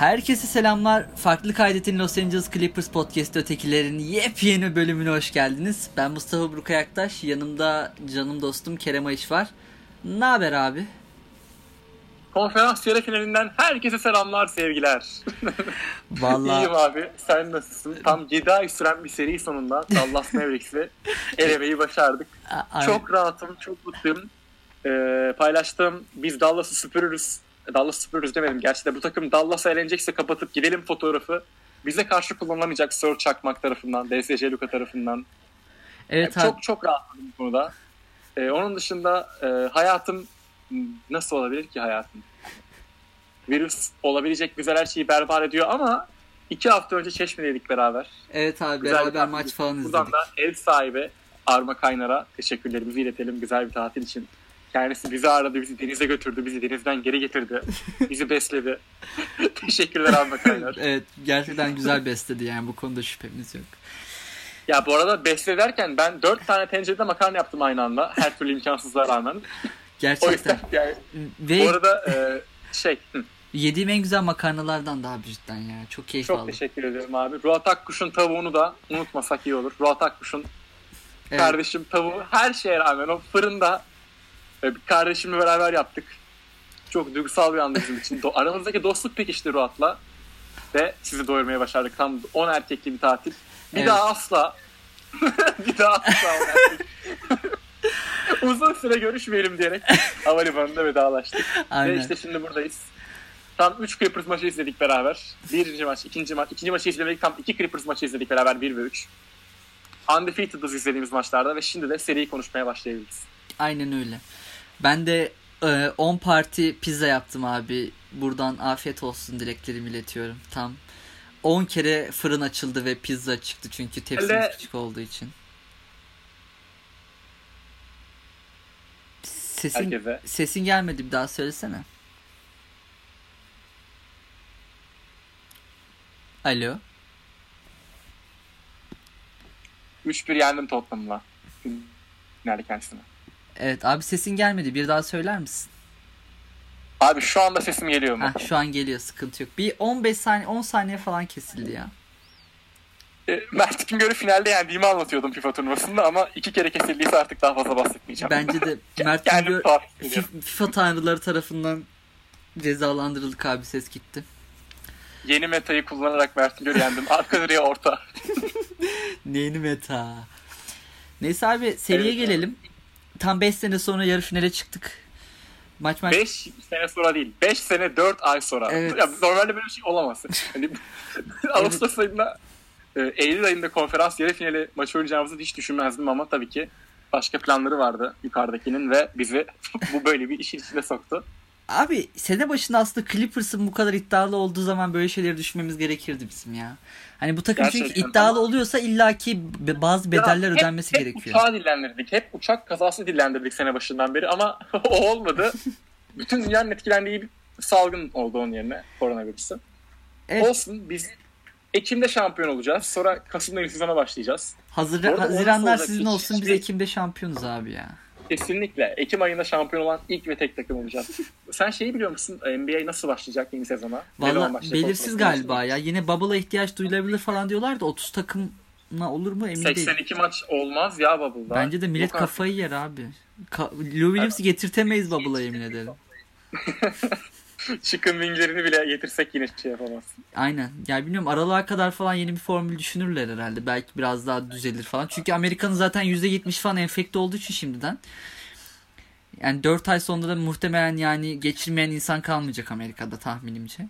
Herkese selamlar. Farklı kaydetin Los Angeles Clippers podcast ötekilerin yepyeni bölümüne hoş geldiniz. Ben Mustafa Buruk Ayaktaş. Yanımda canım dostum Kerem Ayış var. Ne haber abi? Konferans yarı finalinden herkese selamlar, sevgiler. Vallahi İyiyim abi. Sen nasılsın? Tam 7 ay süren bir seri sonunda Dallas Mavericks'i elemeyi başardık. A- Çok rahatım, çok mutluyum. Ee, paylaştığım biz Dallas'ı süpürürüz. Dallas süpürürüz demedim. Gerçi de bu takım Dallas'a elenecekse kapatıp gidelim fotoğrafı. Bize karşı kullanılamayacak Sir Çakmak tarafından, DSC Luka tarafından. evet Yani çok çok rahatladım bu konuda. Ee, onun dışında e, hayatım nasıl olabilir ki hayatım? Virüs olabilecek güzel her şeyi berbat ediyor ama iki hafta önce Çeşme'deydik beraber. Evet abi Güzel beraber maç falan Buradan izledik. da ev sahibi Arma Kaynar'a teşekkürlerimizi iletelim güzel bir tatil için. Kendisi bizi aradı, bizi denize götürdü, bizi denizden geri getirdi. Bizi besledi. Teşekkürler Arma Kaynar. Evet gerçekten güzel besledi yani bu konuda şüphemiz yok. Ya bu arada besle derken ben dört tane tencerede makarna yaptım aynı anda. Her türlü imkansızlığa rağmen. O Gerçekten. yüzden yani Ve bu arada e, şey hı, yediğim en güzel makarnalardan daha cidden ya. Çok keyif çok aldım. teşekkür ediyorum abi. Ruat Akkuş'un tavuğunu da unutmasak iyi olur. Ruat Akkuş'un Evet. kardeşim tavuğu her şeye rağmen o fırında kardeşimle beraber yaptık. Çok duygusal bir andı bizim için. Aramızdaki dostluk pekişti Ruat'la. Ve sizi doyurmaya başardık. Tam 10 erkekli bir tatil. Bir Evet. daha asla bir daha asla 10 erkek. Uzun süre görüşmeyelim diyerek havalimanında vedalaştık. Ve Aynen. işte şimdi buradayız. Tam 3 Clippers maçı izledik beraber. Birinci maç, ikinci maç. ikinci maçı izlemedik. Tam 2 Clippers maçı izledik beraber 1 ve 3. Undefeated'ız izlediğimiz maçlarda ve şimdi de seriyi konuşmaya başlayabiliriz. Aynen öyle. Ben de e, 10 parti pizza yaptım abi. Buradan afiyet olsun dileklerimi iletiyorum. Tam 10 kere fırın açıldı ve pizza çıktı çünkü tepsimiz Öyle- küçük olduğu için. Sesin Herkese. sesin gelmedi bir daha söylesene. Alo. 3-1 yendim Tottenham'la. Finalde kendisine. Evet abi sesin gelmedi. Bir daha söyler misin? Abi şu anda sesim geliyor mu? Heh, şu an geliyor sıkıntı yok. Bir 15 saniye 10 saniye falan kesildi ya. E, Mert Güngör'ü finalde yendiğimi anlatıyordum FIFA turnuvasında ama iki kere kesildiyse artık daha fazla bahsetmeyeceğim. Bence de Mert Güngör FIFA tanrıları tarafından cezalandırıldık abi ses gitti. Yeni metayı kullanarak Mert Güngör'ü yendim. Arka direğe orta. Neyini meta. Neyse abi seriye Evet gelelim. Tam 5 sene sonra yarı finale çıktık. Maç maç 5 sene sonra değil. 5 sene 4 ay sonra. Evet. Ya, normalde böyle bir şey olamaz. Hani, Ağustos ayında e, Eylül ayında konferans yarı finali maçı oynayacağımızı hiç düşünmezdim ama tabii ki başka planları vardı yukarıdakinin ve bizi bu böyle bir işin içine soktu. Abi sene başında aslında Clippers'ın bu kadar iddialı olduğu zaman böyle şeyleri düşünmemiz gerekirdi bizim ya. Hani bu takım çünkü Gerçekten iddialı ama- oluyorsa illaki bazı bedeller Ya hep- ödenmesi hep gerekiyor. uçağı dillendirdik. Hep uçak kazası dillendirdik sene başından beri ama o olmadı. Bütün dünyanın etkilendiği bir salgın oldu onun yerine koronavirüsü. Evet, Olsun biz Ekim'de şampiyon olacağız. Sonra Kasım'da sezona başlayacağız. hazır, Haziranlar sizin hiç- olsun biz hiçbir- Ekim'de şampiyonuz abi ya. Kesinlikle. Ekim ayında şampiyon olan ilk ve tek takım olacağız. Sen şeyi biliyor musun? NBA nasıl başlayacak yeni sezona? Valla belirsiz galiba ya. Yine bubble'a ihtiyaç duyulabilir falan diyorlar da 30 takımla olur mu emin değilim. 82 maç olmaz ya Bubble'da. Bence de millet Yok kafayı yer abi. Ka- Lou Williams'ı getirtemeyiz bubble'a yemin ederim. Chicken winglerini bile getirsek yine şey yapamazsın. Aynen. Ya bilmiyorum aralığa kadar falan yeni bir formül düşünürler herhalde. Belki biraz daha düzelir falan. Çünkü Amerika'nın zaten %70 falan enfekte olduğu için şimdiden. Yani 4 ay sonunda da muhtemelen yani geçirmeyen insan kalmayacak Amerika'da tahminimce.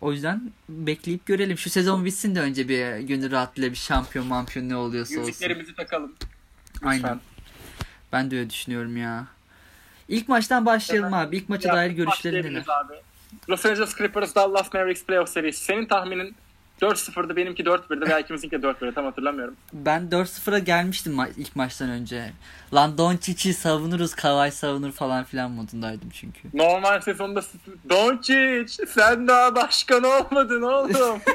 O yüzden bekleyip görelim. Şu sezon bitsin de önce bir gönül rahatlığıyla bir şampiyon mampiyon ne oluyorsa olsun. Yüzüklerimizi takalım. Lütfen. Aynen. Ben de öyle düşünüyorum ya. İlk maçtan başlayalım abi. İlk maça Ya, dair görüşlerin neler? Abi. Los Angeles Clippers Dallas Mavericks playoff serisi. Senin tahminin 4-0'dı benimki 4-1'di veya ikimizinki de 4-1'di tam hatırlamıyorum. Ben 4-0'a gelmiştim ma- ilk maçtan önce. Lan Doncic'i savunuruz, Kawhi savunur falan filan modundaydım çünkü. Normal sezonda Doncic sen daha başkan olmadın oğlum.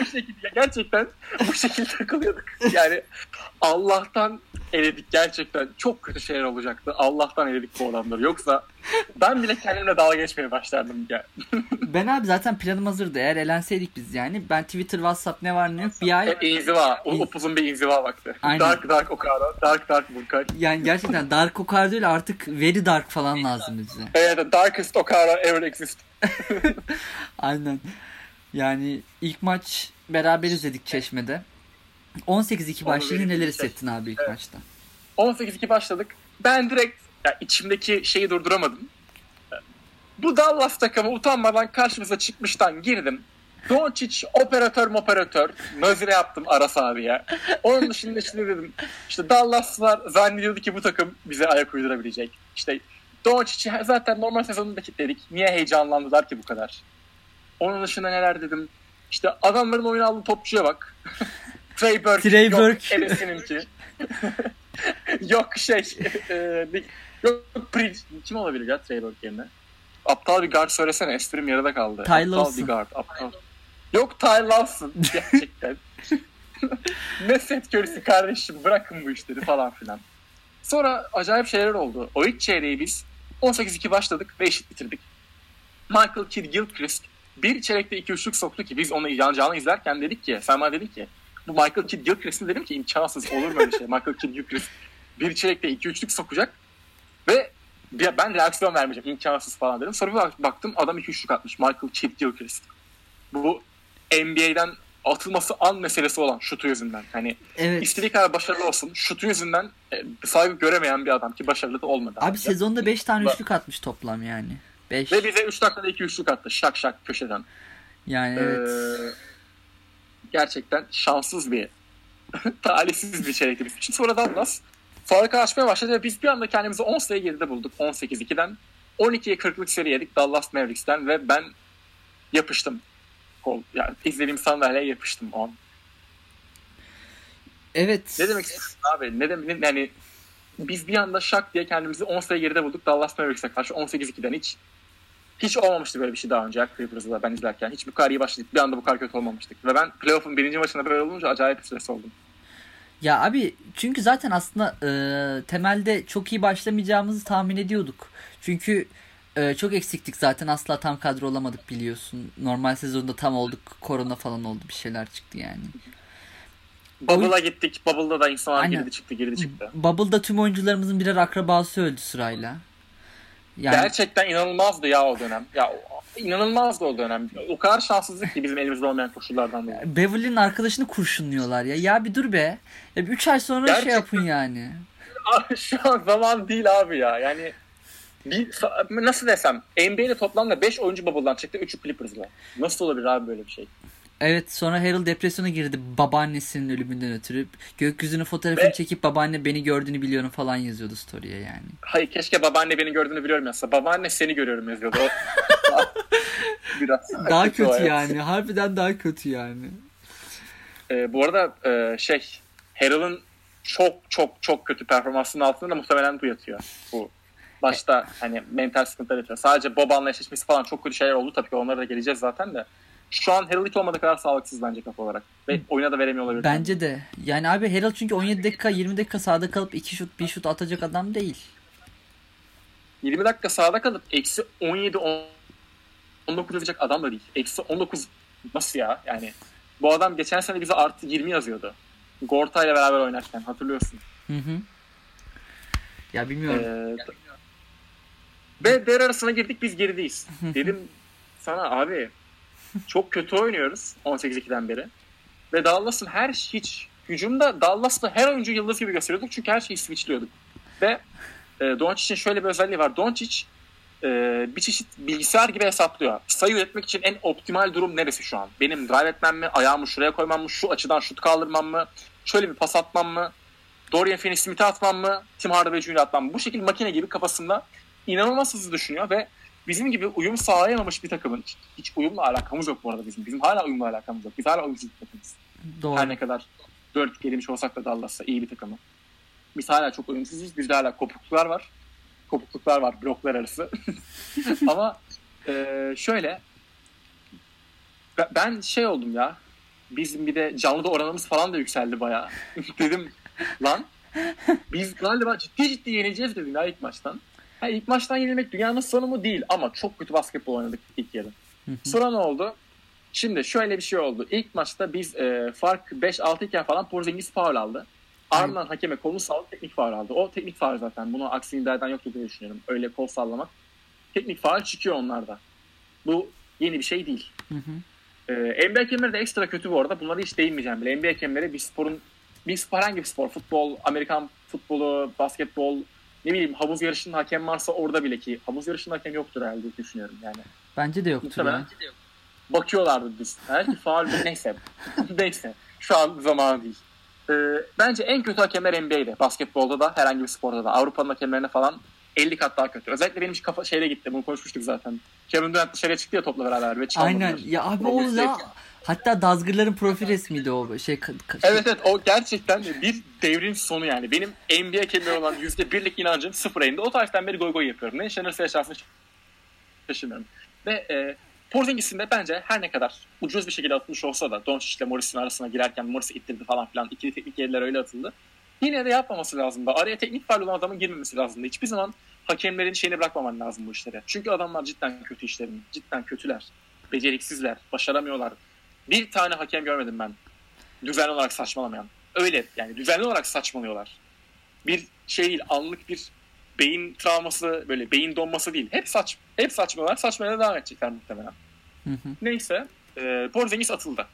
bu şekilde ya gerçekten bu şekilde takılıyorduk. Yani Allah'tan eledik gerçekten. Çok kötü şeyler olacaktı. Allah'tan eledik bu adamları. Yoksa ben bile kendimle dalga geçmeye başlardım. Ya. Ben abi zaten planım hazırdı. Eğer elenseydik biz yani. Ben Twitter, WhatsApp ne var ne yok bir ay. E, inziva. O, upuzun bir inziva vakti. Aynen. Dark Dark Okara. Dark Dark Burkay. Yani gerçekten Dark Okar değil artık Very Dark falan lazım bize. Evet, Darkest Okara ever exist. Aynen. Yani ilk maç beraber izledik Çeşme'de. 18-2 başlayınca neler şey. hissettin abi ilk Evet. maçta? 18-2 başladık. Ben direkt ya içimdeki şeyi durduramadım. Bu Dallas takımı utanmadan karşımıza çıkmıştan girdim. Doncic operatör operatör nazire yaptım Aras abiye. Onun dışında işte dedim işte Dallas'lar zannediyordu ki bu takım bize ayak uydurabilecek. İşte Doncic'i zaten normal sezonunda kilitledik. Niye heyecanlandılar ki bu kadar? Onun dışında neler dedim. İşte adamların oyun aldığı topçuya bak. Trey Burke. Trey yok, Burke. Enes'ininki. yok şey. e, yok Prince. Kim olabilir ya Trey Burke yerine? Aptal bir guard söylesene. Esprim yarıda kaldı. Ty aptal Lawson. bir guard. Aptal. Yok Ty Lawson. Gerçekten. ne set Curry'si kardeşim bırakın bu işleri falan filan. Sonra acayip şeyler oldu. O ilk çeyreği biz 18-2 başladık ve eşit bitirdik. Michael Kidd Gilchrist bir çeyrekte iki üçlük soktu ki biz onu yan canlı izlerken dedik ki sen bana dedin ki bu Michael Kidd Gilchrist'in dedim ki imkansız olur mu öyle şey. Michael Kidd Gilchrist bir çeyrekte iki üçlük sokacak ve ben reaksiyon vermeyeceğim imkansız falan dedim. Sonra bir bak- baktım adam iki üçlük atmış Michael Kidd Gilchrist. Bu NBA'den atılması an meselesi olan şutu yüzünden. Hani Evet. istediği kadar başarılı olsun. Şutu yüzünden e, saygı göremeyen bir adam ki başarılı da olmadı. Abi ayrıca. sezonda 5 tane Bak- üçlük atmış toplam yani. 5. Ve bize 3 dakikada 2 üçlük attı. Şak şak köşeden. Yani evet. Gerçekten şanssız bir talihsiz bir çeyrekti bizim için. Sonra Dallas farkı açmaya başladı ve biz bir anda kendimizi 10 sayı geride bulduk. 18-2'den. 12'ye 40'lık seri yedik Dallas Mavericks'ten ve ben yapıştım. Kol, yani izlediğim sandalyeye yapıştım o an. Evet. Ne demek istiyorsun abi? Ne demek yani biz bir anda şak diye kendimizi 10 sayı geride bulduk Dallas Mavericks'e karşı 18-2'den hiç hiç olmamıştı böyle bir şey daha önce Clippers'da ben izlerken. Hiç bu kadar iyi başladık. Bir anda bu kadar kötü olmamıştık. Ve ben playoff'un birinci maçında böyle olunca acayip stres oldum. Ya abi çünkü zaten aslında e, temelde çok iyi başlamayacağımızı tahmin ediyorduk. Çünkü e, çok eksiktik zaten asla tam kadro olamadık biliyorsun. Normal sezonda tam olduk. Korona falan oldu bir şeyler çıktı yani. Bubble'a gittik. Bubble'da da insanlar Aynen. girdi çıktı girdi çıktı. Bubble'da tüm oyuncularımızın birer akrabası öldü sırayla. Yani Gerçekten inanılmazdı ya o dönem. Ya inanılmazdı o dönem. O kadar şanssızlık ki bizim elimizde olmayan koşullardan dolayı. Beverly'nin arkadaşını kurşunluyorlar ya. Ya bir dur be. Ya 3 ay sonra şey Gerçekten. yapın yani. Şu an zaman değil abi ya. Yani bir, nasıl desem NBA'de toplamda 5 oyuncu Bubble'dan çıktı. 3'ü Clippers'la. Nasıl olabilir abi böyle bir şey? Evet sonra Harold depresyona girdi babaannesinin ölümünden ötürü. Gökyüzünün fotoğrafını Ve- çekip babaanne beni gördüğünü biliyorum falan yazıyordu story'e yani. Hayır keşke babaanne beni gördüğünü biliyorum yazsa. Babaanne seni görüyorum yazıyordu. O, biraz Daha kötü yani. Harbiden daha kötü yani. Ee, bu arada e, şey Harrell'ın çok çok çok kötü performansının altında da muhtemelen bu yatıyor. Bu başta hani mental sıkıntılar yatıyor. Sadece Boban'la eşleşmesi falan çok kötü şeyler oldu. Tabii ki onlara da geleceğiz zaten de. Şu an Harrell hiç olmadığı kadar sağlıksız bence kafa olarak. Ve oyuna da veremiyor olabilir. Bence de. Yani abi Harold çünkü 17 dakika 20 dakika sahada kalıp 2 şut 1 şut atacak adam değil. 20 dakika sahada kalıp eksi 17 10 19 yazacak adam da değil. Eksi 19 nasıl ya? Yani bu adam geçen sene bize artı 20 yazıyordu. Gorta ile beraber oynarken hatırlıyorsun. Hı hı. Ya bilmiyorum. Ee, ve der arasına girdik biz gerideyiz. Dedim sana abi çok kötü oynuyoruz 18-2'den beri. Ve Dallas'ın her hiç hücumda Dallas'ta her oyuncu yıldız gibi gösteriyorduk çünkü her şeyi switchliyorduk. Ve e, Doncic'in şöyle bir özelliği var. Doncic e, bir çeşit bilgisayar gibi hesaplıyor. Sayı üretmek için en optimal durum neresi şu an? Benim drive etmem mi? Ayağımı şuraya koymam mı? Şu açıdan şut kaldırmam mı? Şöyle bir pas atmam mı? Dorian Finney-Smith'e atmam mı? Tim Hardaway Jr. atmam mı? Bu şekilde makine gibi kafasında inanılmaz hızlı düşünüyor ve bizim gibi uyum sağlayamamış bir takımın hiç, hiç uyumla alakamız yok bu arada bizim. Bizim hala uyumla alakamız yok. Biz hala uyumsuz bir takımız. Doğru. Her ne kadar 4 gelemiş olsak da Dallas'ta iyi bir takımı. Biz hala çok uyumsuzuz. Bizde hala kopukluklar var. Kopukluklar var bloklar arası. Ama e, şöyle ben- şey oldum ya bizim bir de canlıda oranımız falan da yükseldi bayağı. Dedim lan Biz galiba ciddi ciddi yeneceğiz dedim ya ilk maçtan. Ha, ilk maçtan yenilmek dünyanın sonu mu değil ama çok kötü basketbol oynadık ilk yarı. Sonra ne oldu? Şimdi şöyle bir şey oldu. İlk maçta biz e, fark 5-6 iken falan Porzingis faul aldı. Ardından hakeme kolunu salladı teknik faul aldı. O teknik faul zaten. Bunu aksi iddiadan yoktu diye düşünüyorum. Öyle kol sallamak. Teknik faul çıkıyor onlarda. Bu yeni bir şey değil. Hı hı. Ee, NBA hakemleri de ekstra kötü bu arada. Bunlara hiç değinmeyeceğim bile. NBA hakemleri bir sporun bir spor hangi bir spor? Futbol, Amerikan futbolu, basketbol, ne bileyim havuz yarışında hakem varsa orada bile ki havuz yarışında hakem yoktur herhalde düşünüyorum yani. Bence de yoktur Muhtemelen ya. bakıyorlardı biz. Belki faal neyse. neyse. Şu an zamanı değil. Ee, bence en kötü hakemler NBA'de. Basketbolda da herhangi bir sporda da. Avrupa'nın hakemlerine falan 50 kat daha kötü. Özellikle benim kafa şeyle gitti. Bunu konuşmuştuk zaten. Kevin Durant dışarıya çıktı ya topla beraber ve çalmadılar. Aynen. Ya abi o Safety. Hatta Dazgırların profil resmiydi o şey. ka- Evet evet o gerçekten bir devrin sonu yani. Benim NBA hakemleri olan %1'lik inancım sıfır elinde. O tarihten beri goy goy yapıyorum. Ne yaşanırsa yaşarsın şaşırmıyorum. Ve e, Porzingis'in de bence her ne kadar ucuz bir şekilde atılmış olsa da Doncic ile Morris'in arasına girerken Morris'i ittirdi falan filan. İkili teknik yerler öyle atıldı. Yine de yapmaması lazımdı. Araya teknik faul olan adamın girmemesi lazımdı. Hiçbir zaman hakemlerin şeyini bırakmaman lazım bu işlere. Çünkü adamlar cidden kötü işlerini. Cidden kötüler. Beceriksizler. Başaramıyorlar. Bir tane hakem görmedim ben. Düzenli olarak saçmalamayan. Öyle yani düzenli olarak saçmalıyorlar. Bir şey değil anlık bir beyin travması böyle beyin donması değil. Hep saç hep saçmalar. Saçmaya devam edecekler muhtemelen. Hı hı. Neyse e, Porzingis atıldı.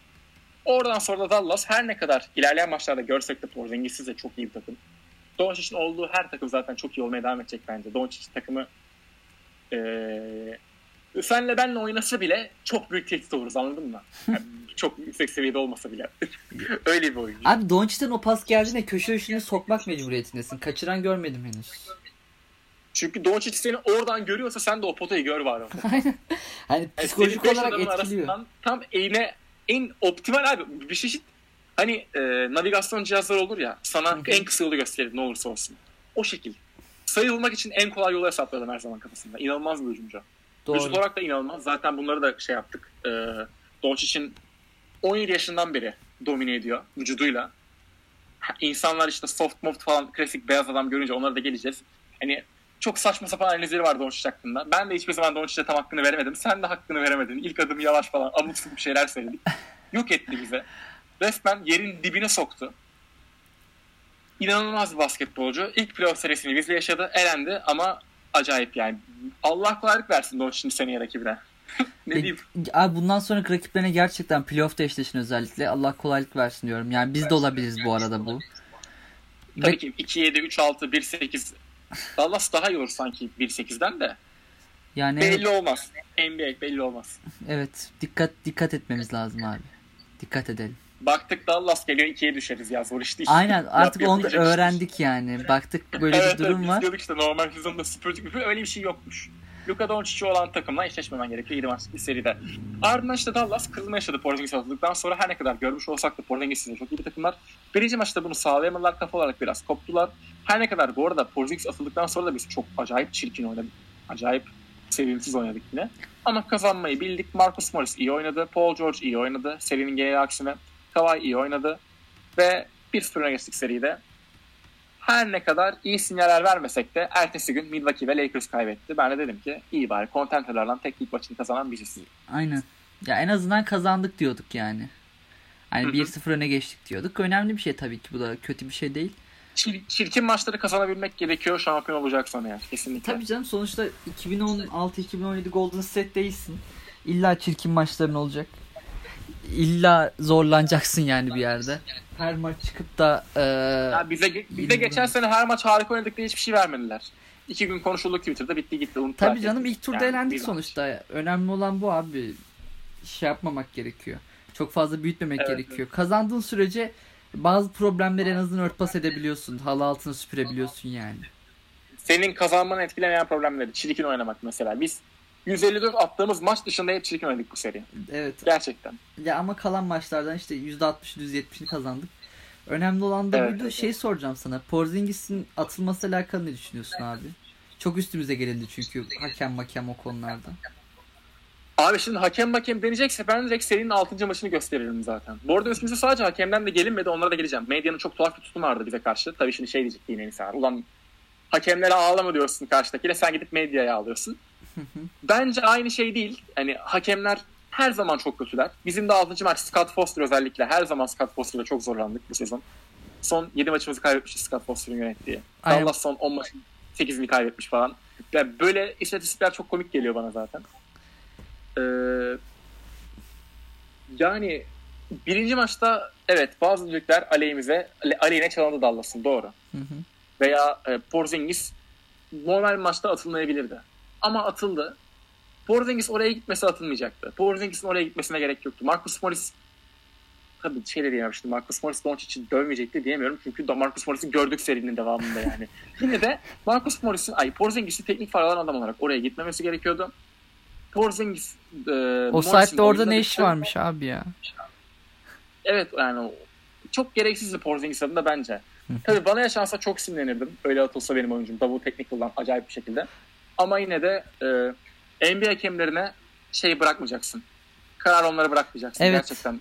Oradan sonra da Dallas her ne kadar ilerleyen maçlarda görsek de Porzingis'siz de çok iyi bir takım. Doncic'in olduğu her takım zaten çok iyi olmaya devam edecek bence. Doncic takımı e, senle benle oynasa bile çok büyük tehdit oluruz anladın mı? Yani çok yüksek seviyede olmasa bile. Öyle bir oyuncu. Abi Doncic'ten o pas geldiğinde köşe üçlüğünü sokmak mecburiyetindesin. Kaçıran görmedim henüz. Çünkü Doncic seni oradan görüyorsa sen de o potayı gör var. Aynen. Hani Yani psikolojik beş olarak etkiliyor. Tam eline en optimal abi bir çeşit hani e, navigasyon cihazları olur ya sana en kısa yolu gösterir ne olursa olsun. O şekil. Sayılmak için en kolay yolu hesapladım her zaman kafasında. İnanılmaz bir hücumcu. Doğru. olarak da inanılmaz. Zaten bunları da şey yaptık. E, Doncic'in 17 yaşından beri domine ediyor vücuduyla. İnsanlar işte soft moft falan klasik beyaz adam görünce onlara da geleceğiz. Hani çok saçma sapan analizleri var Doncic hakkında. Ben de hiçbir zaman Doncic'e tam hakkını veremedim. Sen de hakkını veremedin. İlk adım yavaş falan abuk sabuk şeyler söyledik. Yok etti bize. Resmen yerin dibine soktu. İnanılmaz bir basketbolcu. İlk playoff serisini bizle yaşadı. Elendi ama acayip yani. Allah kolaylık versin Doncic'in seneye rakibine. ne E, diyeyim? Abi bundan sonraki rakiplerine gerçekten playoff'ta eşleşin özellikle. Allah kolaylık versin diyorum. Yani biz de olabiliriz bu arada bu. Tabii Ve- ki 2-7, 3-6, 1-8 Dallas daha iyi olur sanki 1-8'den de. Yani Belli olmaz. NBA belli olmaz. evet dikkat dikkat etmemiz lazım abi. Dikkat edelim. Baktık Dallas geliyor 2'ye düşeriz ya zor iş değil. Aynen artık Yap- onu değil. öğrendik yani. Baktık böyle evet, bir durum evet, var. Biz diyorduk işte normal sezonda süpürdük. Öyle bir şey yokmuş. Luka Doncic'i olan takımla eşleşmemen gerekiyor 7 maçlık bir seride. Ardından işte Dallas kırılma yaşadı Porzingis atıldıktan sonra her ne kadar görmüş olsak da Porzingis de çok iyi bir takımlar. Birinci maçta bunu sağlayamadılar kafa olarak biraz koptular. Her ne kadar bu arada Porzingis atıldıktan sonra da biz çok acayip çirkin oynadık. Acayip sevimsiz oynadık yine. Ama kazanmayı bildik. Marcus Morris iyi oynadı. Paul George iyi oynadı. Serinin genel aksine. Kawhi iyi oynadı. Ve 1-0 öne geçtik seride. Her ne kadar iyi sinyaller vermesek de ertesi gün Milwaukee ve Lakers kaybetti. Ben de dedim ki iyi bari contenterlardan tek lig maçını kazanan biziz. Aynen. Ya en azından kazandık diyorduk yani. Hani Hı hı. 1-0 öne geçtik diyorduk. Önemli bir şey tabii ki bu da kötü bir şey değil. Çir- çirkin maçları kazanabilmek gerekiyor şampiyon olacaksan eğer kesinlikle. Tabii canım sonuçta 2016-2017 Golden State değilsin. İlla çirkin maçların olacak. İlla zorlanacaksın yani bir yerde. Her maç çıkıp da e, Ya bize bize geçen sene her maç harika oynadık diye hiçbir şey vermediler. İki gün konuşuldu Twitter'da bitti gitti. unuttular. tabii canım ilk turda Yani elendik sonuçta. Önemli olan bu abi. Şey yapmamak gerekiyor. Çok fazla büyütmemek Evet, gerekiyor. Kazandığın sürece bazı problemleri en azından örtbas edebiliyorsun. Halı altına süpürebiliyorsun yani. Senin kazanmanı etkilemeyen problemleri. Çirkin oynamak mesela. Biz 154 attığımız maç dışında hep çirkin oynadık bu seri. Evet. Gerçekten. Ya ama kalan maçlardan işte %60 %70'ini kazandık. Önemli olan da Evet, evet. Şey soracağım sana. Porzingis'in atılmasıyla alakalı ne düşünüyorsun abi? Çok üstümüze gelindi çünkü hakem makem o konularda. Abi şimdi hakem hakem deneyecekse ben direkt serinin 6. maçını gösteririm zaten. Bu arada üstümüze sadece hakemden de gelinmedi onlara da geleceğim. Medyanın çok tuhaf bir tutumu vardı bize karşı. Tabii şimdi şey diyecek yine insan. Ulan hakemlere ağlama diyorsun karşıdakiyle sen gidip medyaya ağlıyorsun. Bence aynı şey değil. Hani hakemler her zaman çok kötüler. Bizim de 6. maç Scott Foster özellikle. Her zaman Scott Foster'la çok zorlandık bu sezon. Son 7 maçımızı kaybetmişiz Scott Foster'ın yönettiği. Aynen. Dallas son 10 maçın 8'ini kaybetmiş falan. Yani böyle istatistikler çok komik geliyor bana zaten. Ee, yani birinci maçta evet bazı düdükler aleyhimize ale- aleyhine çalındı Dallas'ın doğru. Hı hı. Veya e, Porzingis normal maçta atılmayabilirdi. Ama atıldı. Porzingis oraya gitmesi atılmayacaktı. Porzingis'in oraya gitmesine gerek yoktu. Marcus Morris tabii şey de diyemem şimdi Marcus Morris Doncic'i dövmeyecekti diyemiyorum. Çünkü da Marcus Morris'i gördük serinin devamında yani. Yine de Marcus Morris'in ay Porzingis'in teknik faal alan adam olarak oraya gitmemesi gerekiyordu. Porzingis e, O saatte orada ne iş varmış abi ya? Evet yani çok gereksizdi Porzingis adında bence. Tabii bana yaşansa çok sinirlenirdim. Öyle atılsa benim oyuncum. Double technical'dan acayip bir şekilde. Ama yine de e, NBA hakemlerine şey bırakmayacaksın. Karar onlara bırakmayacaksın Evet. gerçekten.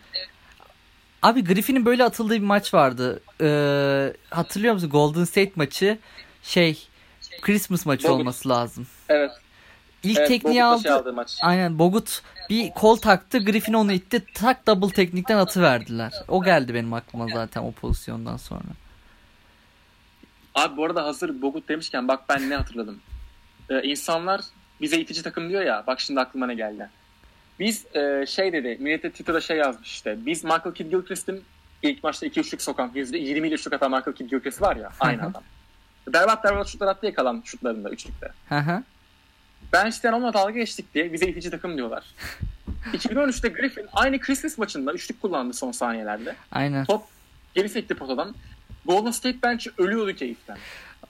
Abi Griffin'in böyle atıldığı bir maç vardı. Ee, hatırlıyor musun? Golden State maçı şey Christmas maçı Bogut. olması lazım. Evet. İlk evet tekniği Bogut'la aldı. Şey maç. Aynen Bogut bir kol taktı. Griffin onu itti. Tak double teknikten atı verdiler. O geldi benim aklıma zaten o pozisyondan sonra. Abi bu arada hazır Bogut demişken bak ben ne hatırladım. Ee, insanlar bize itici takım diyor ya. Bak şimdi aklıma ne geldi. Biz e, şey dedi. Millete Twitter'da şey yazmış işte. Biz Michael Kidd Gilchrist'in ilk maçta 2 üçlük sokan %20 ile üçlük atan Michael Kidd Gilchrist var ya. Aynı adam. Berbat berbat şutlar attı ya kalan şutlarında üçlükte. Ben işte onunla dalga geçtik diye bize itici takım diyorlar. 2013'te Griffin aynı Christmas maçında üçlük kullandı son saniyelerde. Aynen. Top geri sekti potadan. Golden State bench ölüyordu keyiften.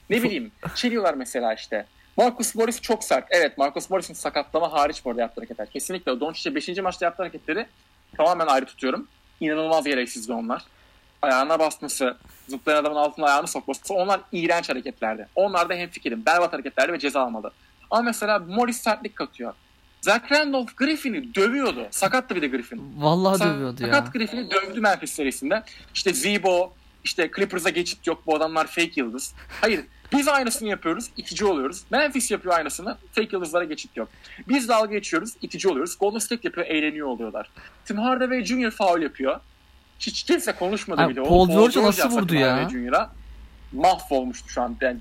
Ne bileyim çeliyorlar mesela işte. Marcus Morris çok sert. Evet Marcus Morris'in sakatlama hariç bu arada yaptığı hareketler. Kesinlikle Doncic'e 5. maçta yaptığı hareketleri tamamen ayrı tutuyorum. İnanılmaz gereksizdi onlar. Ayağına basması, zıplayan adamın altına ayağını sokması onlar iğrenç hareketlerdi. Onlar da hemfikirim. Berbat hareketlerdi ve ceza almalı. Ama mesela Morris sertlik katıyor. Zach Randolph Griffin'i dövüyordu. Sakattı bir de Griffin. Vallahi Sakat dövüyordu ya. Sakat Griffin'i dövdü Memphis serisinde. İşte Zebo, işte Clippers'a geçit yok bu adamlar fake yıldız. Hayır biz aynısını yapıyoruz, itici oluyoruz. Memphis yapıyor aynısını, fake yıldızlara geçit yok. Biz dalga geçiyoruz, itici oluyoruz. Golden State yapıyor, eğleniyor oluyorlar. Tim Hardaway Jr. faul yapıyor. Hiç kimse konuşmadı Abi, bile. Paul Oğlum, George nasıl vurdu ya? Jr.'a mahvolmuştu şu an. Yani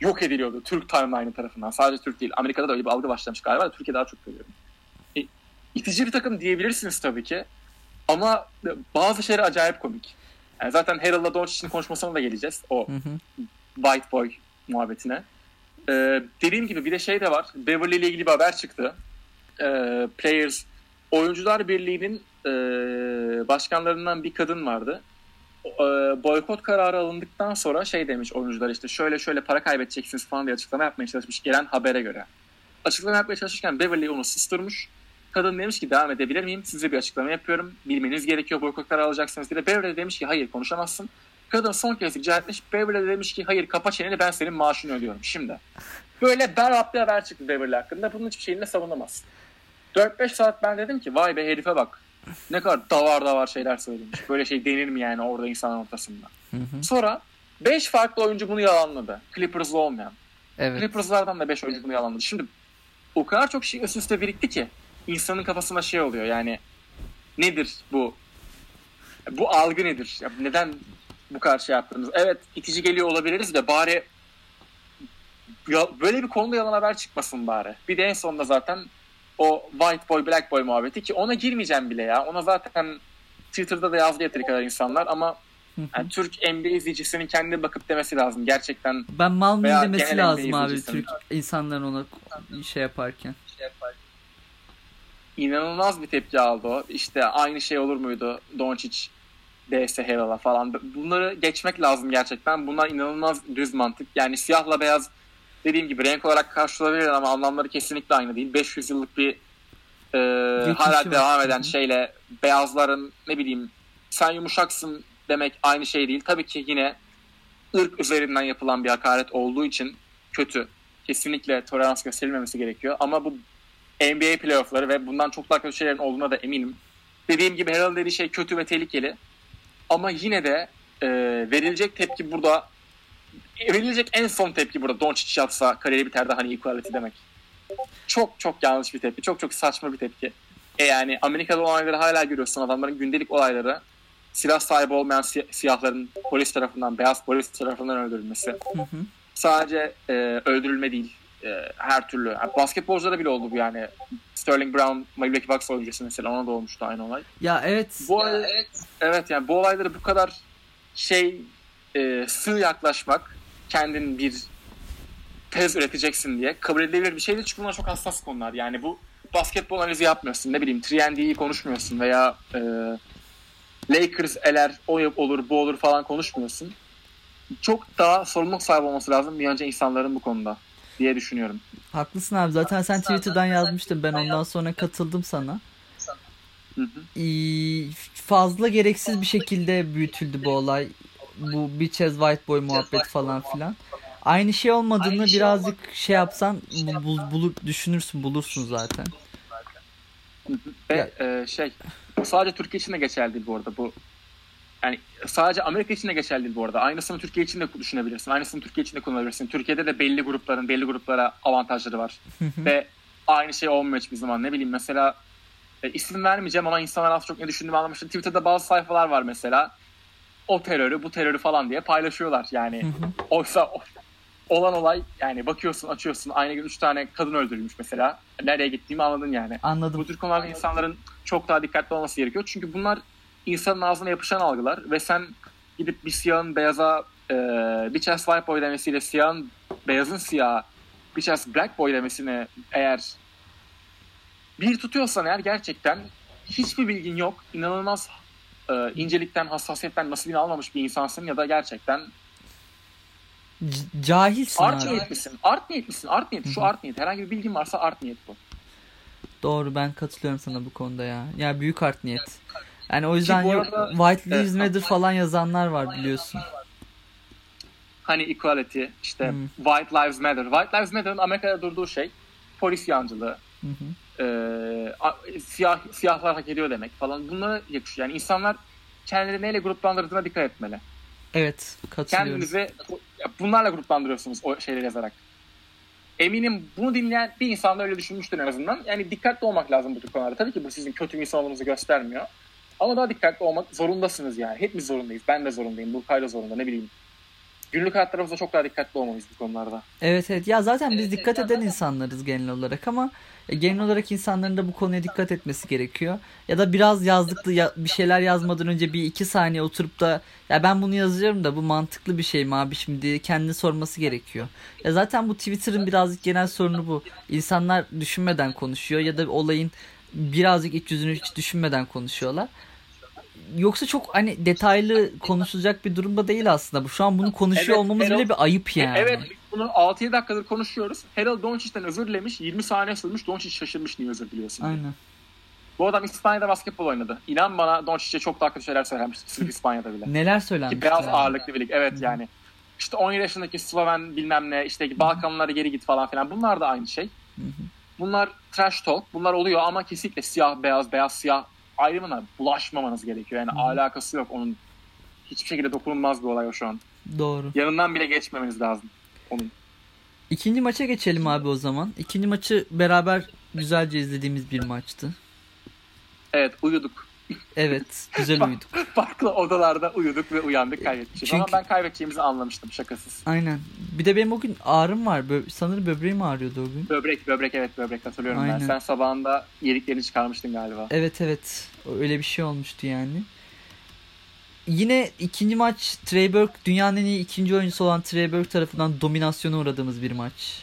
yok ediliyordu Türk timeline'ı tarafından. Sadece Türk değil. Amerika'da da öyle bir algı başlamış galiba da Türkiye'de daha çok görüyorum. E, itici bir takım diyebilirsiniz tabii ki. Ama bazı şeyler acayip komik. Yani zaten Harold'la Doncic'in konuşmasına da geleceğiz. O Hı hı. White Boy muhabbetine. Ee, dediğim gibi bir de şey de var. Beverly ile ilgili bir haber çıktı. Ee, Players Oyuncular Birliği'nin e, başkanlarından bir kadın vardı. E, boykot kararı alındıktan sonra şey demiş oyuncular işte şöyle şöyle para kaybedeceksiniz falan diye açıklama yapmaya çalışmış gelen habere göre. Açıklama yapmaya çalışırken Beverly onu susturmuş. Kadın demiş ki devam edebilir miyim? Size bir açıklama yapıyorum. Bilmeniz gerekiyor boykot kararı alacaksınız diye. Beverly demiş ki hayır konuşamazsın. Kadın son kez rica etmiş. Beverly demiş ki hayır kapa çeneni ben senin maaşını ödüyorum şimdi. Böyle berbat bir haber çıktı Beverly hakkında. Bunun hiçbir şeyini savunamaz. 4-5 saat ben dedim ki vay be herife bak. Ne kadar davar davar şeyler söylemiş. Böyle şey denir mi yani orada insanın ortasında. Hı hı. Sonra 5 farklı oyuncu bunu yalanladı. Clippers'lı olmayan. Evet. Clippers'lardan da 5 oyuncu bunu yalanladı. Şimdi o kadar çok şey üst üste birikti ki insanın kafasında şey oluyor yani nedir bu bu algı nedir? Ya neden bu kadar şey yaptınız? Evet itici geliyor olabiliriz de bari ya, böyle bir konuda yalan haber çıkmasın bari. Bir de en sonunda zaten o white boy black boy muhabbeti ki ona girmeyeceğim bile ya. Ona zaten Twitter'da da yazdı yeteri kadar insanlar ama yani Türk NBA izleyicisinin kendine bakıp demesi lazım. Gerçekten Ben mal mı Veya demesi lazım abi. Türk insanların ona şey yaparken. İnanılmaz bir tepki aldı o. İşte aynı şey olur muydu Doncic DS Hero'la falan. Bunları geçmek lazım gerçekten. Bunlar inanılmaz düz mantık. Yani siyahla beyaz dediğim gibi renk olarak karşılanabilir ama anlamları kesinlikle aynı değil. 500 yıllık bir e, Geçmişi hala var. devam eden şeyle beyazların ne bileyim sen yumuşaksın demek aynı şey değil. Tabii ki yine ırk üzerinden yapılan bir hakaret olduğu için kötü. Kesinlikle tolerans gösterilmemesi gerekiyor. Ama bu NBA playoffları ve bundan çok daha kötü şeylerin olduğuna da eminim. Dediğim gibi Herald dediği şey kötü ve tehlikeli. Ama yine de e, verilecek tepki burada verilecek en son tepki burada Doncic yapsa kariyeri biterdi hani equality demek. Çok çok yanlış bir tepki. Çok çok saçma bir tepki. E yani Amerika'da olayları hala görüyorsun. Adamların gündelik olayları silah sahibi olmayan si- siyahların polis tarafından, beyaz polis tarafından öldürülmesi. Hı hı. Sadece e, öldürülme değil. E, her türlü. Yani basketbolculara bile oldu bu yani. Sterling Brown, Milwaukee Bucks oyuncusu mesela ona da olmuştu aynı olay. Ya evet. Bu evet. evet yani bu olayları bu kadar şey e, sığ yaklaşmak kendin bir tez üreteceksin diye kabul edilebilir bir şey değil çünkü bunlar çok hassas konular. Yani bu basketbol analizi yapmıyorsun. Ne bileyim 3 konuşmuyorsun veya e, Lakers eler o olur bu olur falan konuşmuyorsun. Çok daha sorumluluk sahibi olması lazım bir önce insanların bu konuda diye düşünüyorum. Haklısın abi. Zaten sen Twitter'dan yazmıştın. Ben ondan sonra katıldım sana. Hı hı. Ee, fazla gereksiz bir şekilde büyütüldü bu olay. Bu Bitches White Boy muhabbet falan filan. Aynı şey olmadığını birazcık şey yapsan bu, bul, bulur, düşünürsün bulursun zaten. Ve e, şey sadece Türkiye için de geçerli değil bu arada bu. Yani sadece Amerika için de geçerli bu arada. Aynısını Türkiye için de düşünebilirsin. Aynısını Türkiye için de kullanabilirsin. Türkiye'de de belli grupların belli gruplara avantajları var. Ve aynı şey olmuyor hiçbir zaman. Ne bileyim mesela e, isim vermeyeceğim ama insanlar az çok ne düşündüğümü anlamıştır. Twitter'da bazı sayfalar var mesela. O terörü, bu terörü falan diye paylaşıyorlar. Yani oysa olan olay yani bakıyorsun açıyorsun aynı gün 3 tane kadın öldürülmüş mesela. Nereye gittiğimi anladın yani. Anladım. Bu tür konularda insanların çok daha dikkatli olması gerekiyor. Çünkü bunlar insanın ağzına yapışan algılar ve sen gidip bir siyahın beyaza e, bitch ass white boy demesiyle siyahın beyazın siyah bitch ass black boy demesini eğer bir tutuyorsan eğer gerçekten hiçbir bilgin yok. inanılmaz e, incelikten, hassasiyetten nasibini almamış bir insansın ya da gerçekten C- cahilsin art abi. niyetlisin. Art niyetlisin. Art niyet. Şu art niyet. Herhangi bir bilgin varsa art niyet bu. Doğru ben katılıyorum sana bu konuda ya. Ya büyük art niyet. Yani o yüzden bu yok, arada- White Lives Evet. Matter falan yazanlar var biliyorsun. hani equality, işte Hmm. White Lives Matter. White Lives Matter'ın Amerika'da durduğu şey polis yancılığı, Hı hı. e, siyah siyahlar hak ediyor demek falan. Bunlara yakışıyor. Yani insanlar kendileri neyle gruplandırdığına dikkat etmeli. Evet katılıyorum. Kendinizi bunlarla gruplandırıyorsunuz o şeyleri yazarak. Eminim bunu dinleyen bir insan da öyle düşünmüştür en azından. Yani dikkatli olmak lazım bu tür konularda. Tabii ki bu sizin kötü bir insan olduğunuzu göstermiyor. Ama daha dikkatli olmak zorundasınız yani. Hepimiz zorundayız. Ben de zorundayım. Burkay da zorunda ne bileyim. Günlük hayatlarımızda çok daha dikkatli olmalıyız bu konularda. Evet evet ya zaten biz dikkat eden insanlarız genel olarak ama e, genel olarak insanların da bu konuya dikkat etmesi gerekiyor. Ya da biraz yazdıklı ya- bir şeyler yazmadan önce bir iki saniye oturup da ya ben bunu yazıyorum da bu mantıklı bir şey mi abi şimdi kendini sorması gerekiyor. Ya zaten bu Twitter'ın birazcık genel sorunu bu. İnsanlar düşünmeden konuşuyor ya da olayın birazcık iç yüzünü hiç düşünmeden konuşuyorlar. Yoksa çok hani detaylı konuşulacak bir durumda değil aslında bu. Şu an bunu konuşuyor Evet, olmamız bile bir ayıp yani. Evet bunu 6-7 dakikadır konuşuyoruz. Herald Doncic'ten özür dilemiş. 20 saniye sürmüş. Doncic şaşırmış niye özür diliyorsun. diye. Aynen. Bu adam İspanya'da basketbol oynadı. İnan bana Doncic'e çok daha kötü şeyler söylenmişti. Sırf İspanya'da bile. Neler Ki söylenmiş? beyaz ağırlıklı bir lig. Evet yani. İşte 17 yaşındaki Sloven bilmem ne işte Balkanlara geri git falan filan. Bunlar da aynı şey. Bunlar trash talk. Bunlar oluyor ama kesinlikle siyah beyaz beyaz siyah ayrımına bulaşmamanız gerekiyor. Yani alakası yok onun. Hiçbir şekilde dokunulmaz bir olay o şu an. Doğru. Yanından bile geçmemeniz lazım. Onun. İkinci maça geçelim abi o zaman. İkinci maçı beraber güzelce izlediğimiz bir maçtı. Evet uyuduk. Evet, güzel uyuduk. Farklı odalarda uyuduk ve uyandık kaybetmişiz. Ama Çünkü- ben kaybedeceğimizi anlamıştım şakasız. Aynen. Bir de benim o gün ağrım var. Bö- sanırım böbreğim ağrıyordu o gün. Böbrek böbrek evet böbrek hatırlıyorum Aynen. ben. Sen sabahında yediklerini çıkarmıştın galiba. Evet evet. Öyle bir şey olmuştu yani. Yine ikinci maç Trey Burke dünyanın en iyi ikinci oyuncusu olan Trey Burke tarafından dominasyona uğradığımız bir maç.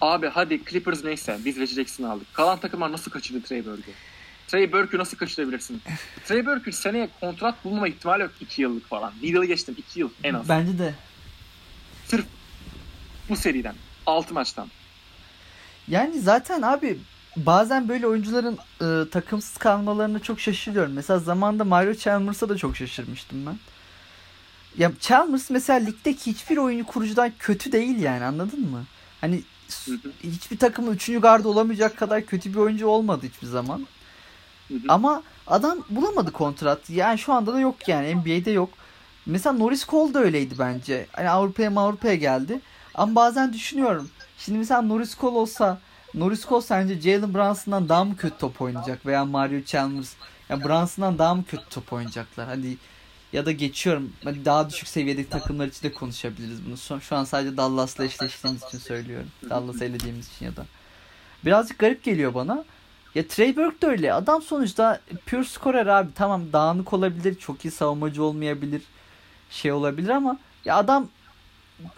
Abi hadi Clippers neyse biz Reggie Jackson'ı aldık. Kalan takımlar nasıl kaçırdı Trey Burke'ü? Trey Burke'ü nasıl kaçırabilirsin? Trey Burke'ün seneye kontrat bulma ihtimali yok 2 yıllık falan. Bir yılı geçtim 2 yıl en az. Bence de. Sırf bu seriden. 6 maçtan. Yani zaten abi bazen böyle oyuncuların e, takımsız kalmalarına çok şaşırıyorum. Mesela zamanında Mario Chalmers'a da çok şaşırmıştım ben. Ya Chalmers mesela ligdeki hiçbir oyuncu kurucudan kötü değil yani anladın mı? Hani hiçbir takımın üçüncü gardı olamayacak kadar kötü bir oyuncu olmadı hiçbir zaman. Ama adam bulamadı kontrat. Yani şu anda da yok yani NBA'de yok. Mesela Norris Cole da öyleydi bence. Hani Avrupa'ya Avrupa'ya geldi. Ama bazen düşünüyorum. Şimdi mesela Norris Cole olsa Norris Cole sence Jalen Brunson'dan daha mı kötü top oynayacak veya Mario Chalmers yani Brunson'dan daha mı kötü top oynayacaklar? Hadi ya da geçiyorum. Hadi daha düşük seviyedeki takımlar için de konuşabiliriz bunu. Şu, şu an sadece Dallas'la eşleştiğimiz için söylüyorum. Dallas'ı elediğimiz için ya da. Birazcık garip geliyor bana. Ya Trey Burke de öyle. Adam sonuçta pure scorer abi. Tamam dağınık olabilir. Çok iyi savunmacı olmayabilir. Şey olabilir ama ya adam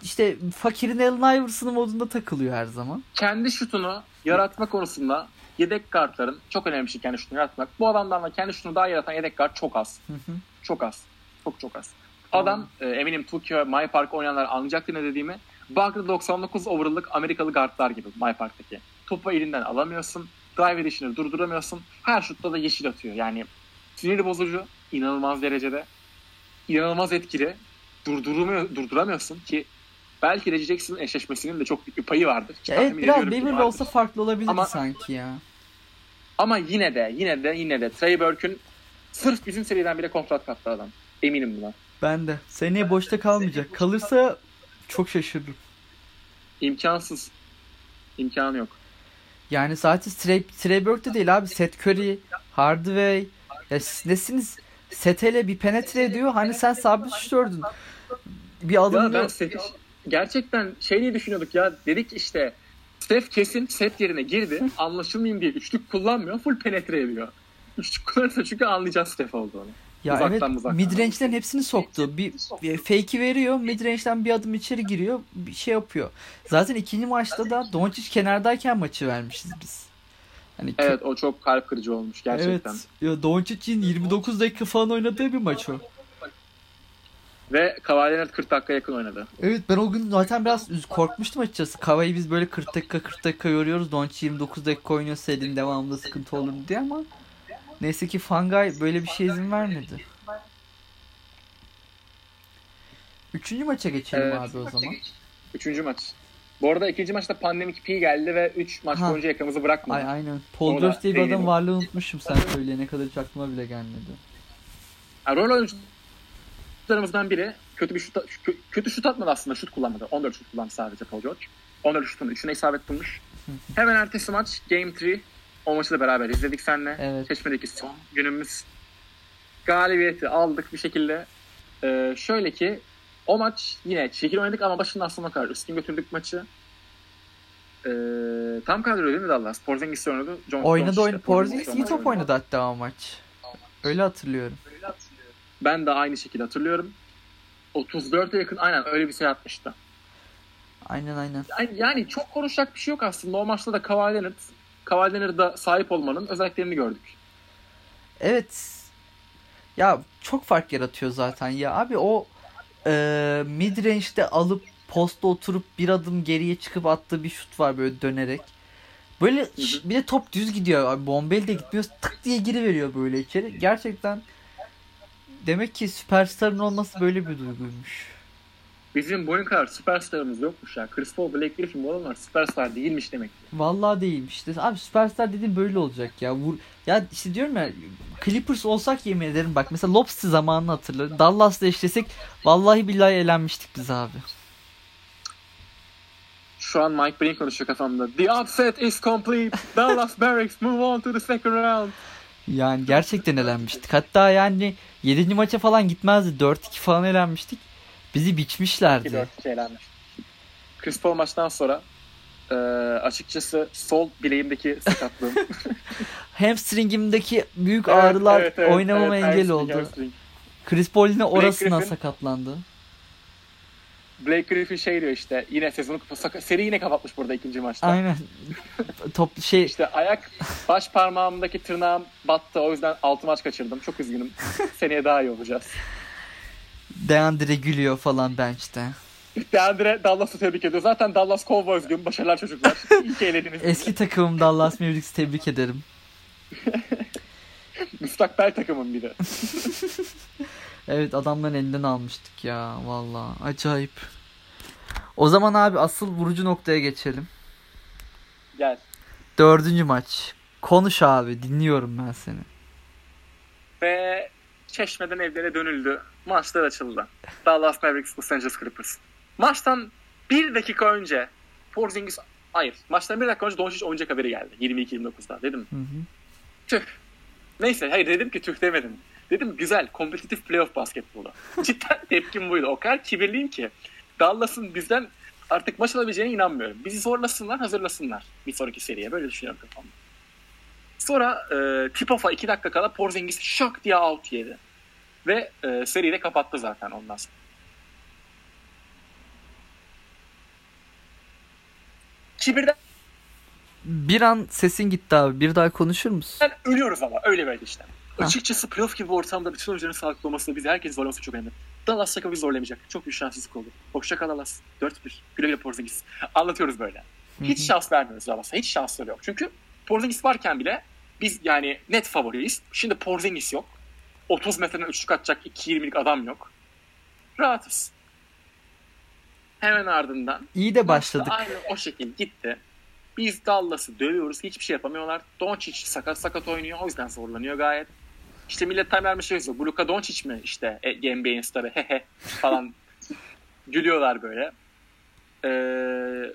işte fakirin Allen Iverson'ın modunda takılıyor her zaman. Kendi şutunu yaratma konusunda yedek kartların çok önemli bir şey kendi şutunu yaratmak. Bu adamdan da kendi şutunu daha yaratan yedek kart çok az. Çok az. Çok çok az. Adam e, eminim Tokyo My Park oynayanlar anlayacaktır ne dediğimi. Barkley 99 overall'lık Amerikalı guardlar gibi My Park'taki. Topu elinden alamıyorsun. Drive edişini durduramıyorsun. Her şutta da yeşil atıyor. Yani sinir bozucu inanılmaz derecede. inanılmaz etkili. Durduramıyor, durduramıyorsun ki belki Reggie Jackson'ın eşleşmesinin de çok büyük bir payı vardır. Ya evet biraz Beverly olsa farklı olabilirdi ama, sanki ya. Ama yine de yine de yine de Trey Burke'ün sırf bizim seriden bile kontrat kattı adam. Eminim buna. Ben de. Seneye boşta kalmayacak. Kalırsa çok şaşırırım. İmkansız. İmkanı yok. Yani sadece Trey, Trey Burke de değil abi. Seth Curry, Hardaway. Ya siz nesiniz? Setele bir penetre ediyor. Hani sen sabit şutördün. Bir adım ya ben Seth, gerçekten şey niye düşünüyorduk ya. Dedik işte Steph kesin set yerine girdi. Anlaşılmayayım diye üçlük kullanmıyor. Full penetre ediyor. Üçlük kullanırsa çünkü anlayacağız Steph olduğunu. Ya uzaktan, evet uzaktan. midrange'lerin hepsini soktu. Bir, bir fake'i veriyor. Midrange'den bir adım içeri giriyor. Bir şey yapıyor. Zaten ikinci maçta da Doncic kenardayken maçı vermişiz biz. Hani evet o çok kalp kırıcı olmuş gerçekten. Evet. Ya Doncic'in 29 dakika falan oynadığı bir maç o. Ve Kawhi 40 dakika yakın oynadı. Evet ben o gün zaten biraz korkmuştum açıkçası. Kawhi'yi biz böyle 40 dakika 40 dakika yoruyoruz. Doncic 29 dakika oynuyorsa elin devamında sıkıntı olur diye ama Neyse ki Fangay böyle bir şey izin vermedi. Üçüncü maça geçelim evet. abi o zaman. Üçüncü maç. Bu arada ikinci maçta pandemik P geldi ve 3 maç ha. boyunca yakamızı bırakmadı. Ay, aynen. Paul George diye bir adam varlığı unutmuşum sen söyleyene kadar hiç aklıma bile gelmedi. Yani rol oyuncularımızdan biri kötü bir şut, kötü şut atmadı aslında. Şut kullanmadı. 14 şut kullandı sadece Paul George. 14 şutun 3'üne isabet bulmuş. Hemen ertesi maç Game 3 o maçı da beraber izledik seninle. Evet. Çeşme'deki son günümüz. Galibiyeti aldık bir şekilde. Ee, şöyle ki o maç yine çekil oynadık ama başından sonuna kadar üstün götürdük maçı. Ee, tam kadro değil mi Dallas? Porzingis oynadı. John, oynadı oynadı. Porzingis iyi top oynadı hatta o maç. Öyle hatırlıyorum. Ben de aynı şekilde hatırlıyorum. 34'e yakın aynen öyle bir şey atmıştı. Aynen aynen. Yani, yani çok konuşacak bir şey yok aslında. O maçta da Kawhi Leonard Kawhi Leonard'a sahip olmanın özelliklerini gördük. Evet. Ya çok fark yaratıyor zaten ya. Abi o e, mid range'de alıp posta oturup bir adım geriye çıkıp attığı bir şut var böyle dönerek. Böyle bir de top düz gidiyor abi. Bombeli de gitmiyor. Tık diye giri veriyor böyle içeri. Gerçekten demek ki süperstarın olması böyle bir duyguymuş. Bizim boyun kadar süperstarımız yokmuş ya. Chris Paul, Blake Griffin bu adamlar süperstar değilmiş demek. Vallahi değilmiş. İşte abi süperstar dediğin böyle olacak ya. Vur ya işte diyorum ya Clippers olsak yemin ederim bak mesela Lobster zamanını hatırla. Dallas'la eşlesek vallahi billahi eğlenmiştik biz abi. Şu an Mike Breen konuşuyor kafamda. The upset is complete. Dallas Barracks move on to the second round. Yani gerçekten elenmiştik. Hatta yani 7. maça falan gitmezdi. 4-2 falan elenmiştik. Bizi biçmişlerdi. 2-4 şeylenmiş. Chris Paul maçtan sonra e, açıkçası sol bileğimdeki sakatlığım. Hamstringimdeki büyük ağrılar evet, evet, oynamama evet, engel oldu. Hamstring. Chris Paul yine orasından Griffin, sakatlandı. Blake Griffin şey diyor işte yine sezonu seri yine kapatmış burada ikinci maçta. Aynen. Top şey işte ayak baş parmağımdaki tırnağım battı o yüzden 6 maç kaçırdım. Çok üzgünüm. Seneye daha iyi olacağız. Deandre gülüyor falan bench'te. Deandre Dallas'ı tebrik ediyor. Zaten Dallas Cowboys gün. Başarılar çocuklar. İyi ki eğlediniz. Eski takımım Dallas Mavericks'i tebrik ederim. Müstakbel takımım bir de. evet adamların elinden almıştık ya. Valla acayip. O zaman abi asıl vurucu noktaya geçelim. Gel. Dördüncü maç. Konuş abi dinliyorum ben seni. Ve çeşmeden evlere dönüldü. Maçlar açıldı. Dallas Mavericks, Los Angeles Clippers. Maçtan bir dakika önce Porzingis hayır. Maçtan bir dakika önce Doncic oynayacak haberi geldi. 22-29'da dedim. Hı hı. Tüh. Neyse hayır dedim ki tüh demedim. Dedim güzel kompetitif playoff basketbolu. Cidden tepkim buydu. O kadar kibirliyim ki. Dallas'ın bizden artık maç alabileceğine inanmıyorum. Bizi zorlasınlar hazırlasınlar bir sonraki seriye. Böyle düşünüyorum kafamda. Sonra e, tip-off'a 2 dakika kala Porzingis şak diye out yedi. Ve e, seriyi de kapattı zaten ondan sonra. Kibirden Bir an sesin gitti abi. Bir daha konuşur musun? ölüyoruz ama öyle böyle işte. Ha. Açıkçası playoff gibi bir ortamda bütün oyuncuların sağlıklı olması bizi herkes zorlaması çok önemli. Dallas takımı zorlamayacak. Çok büyük şanssızlık oldu. Hoşça kal Dallas. 4-1. Güle güle Porzingis. Anlatıyoruz böyle. Hiç şans vermiyoruz Dallas'a. Hiç şansları yok. Çünkü Porzingis varken bile biz yani net favoriyiz. Şimdi Porzingis yok. 30 metreden üçlük atacak 2.20'lik adam yok. Rahatız. Hemen ardından İyi de başladık. Aynen o şekilde gitti. Biz Dallas'ı dövüyoruz. Hiçbir şey yapamıyorlar. Doncic sakat sakat oynuyor. O yüzden zorlanıyor gayet. İşte millet time vermiş şey yazıyor. Luka Doncic mi işte NBA'in starı hehe falan gülüyorlar böyle. Ee,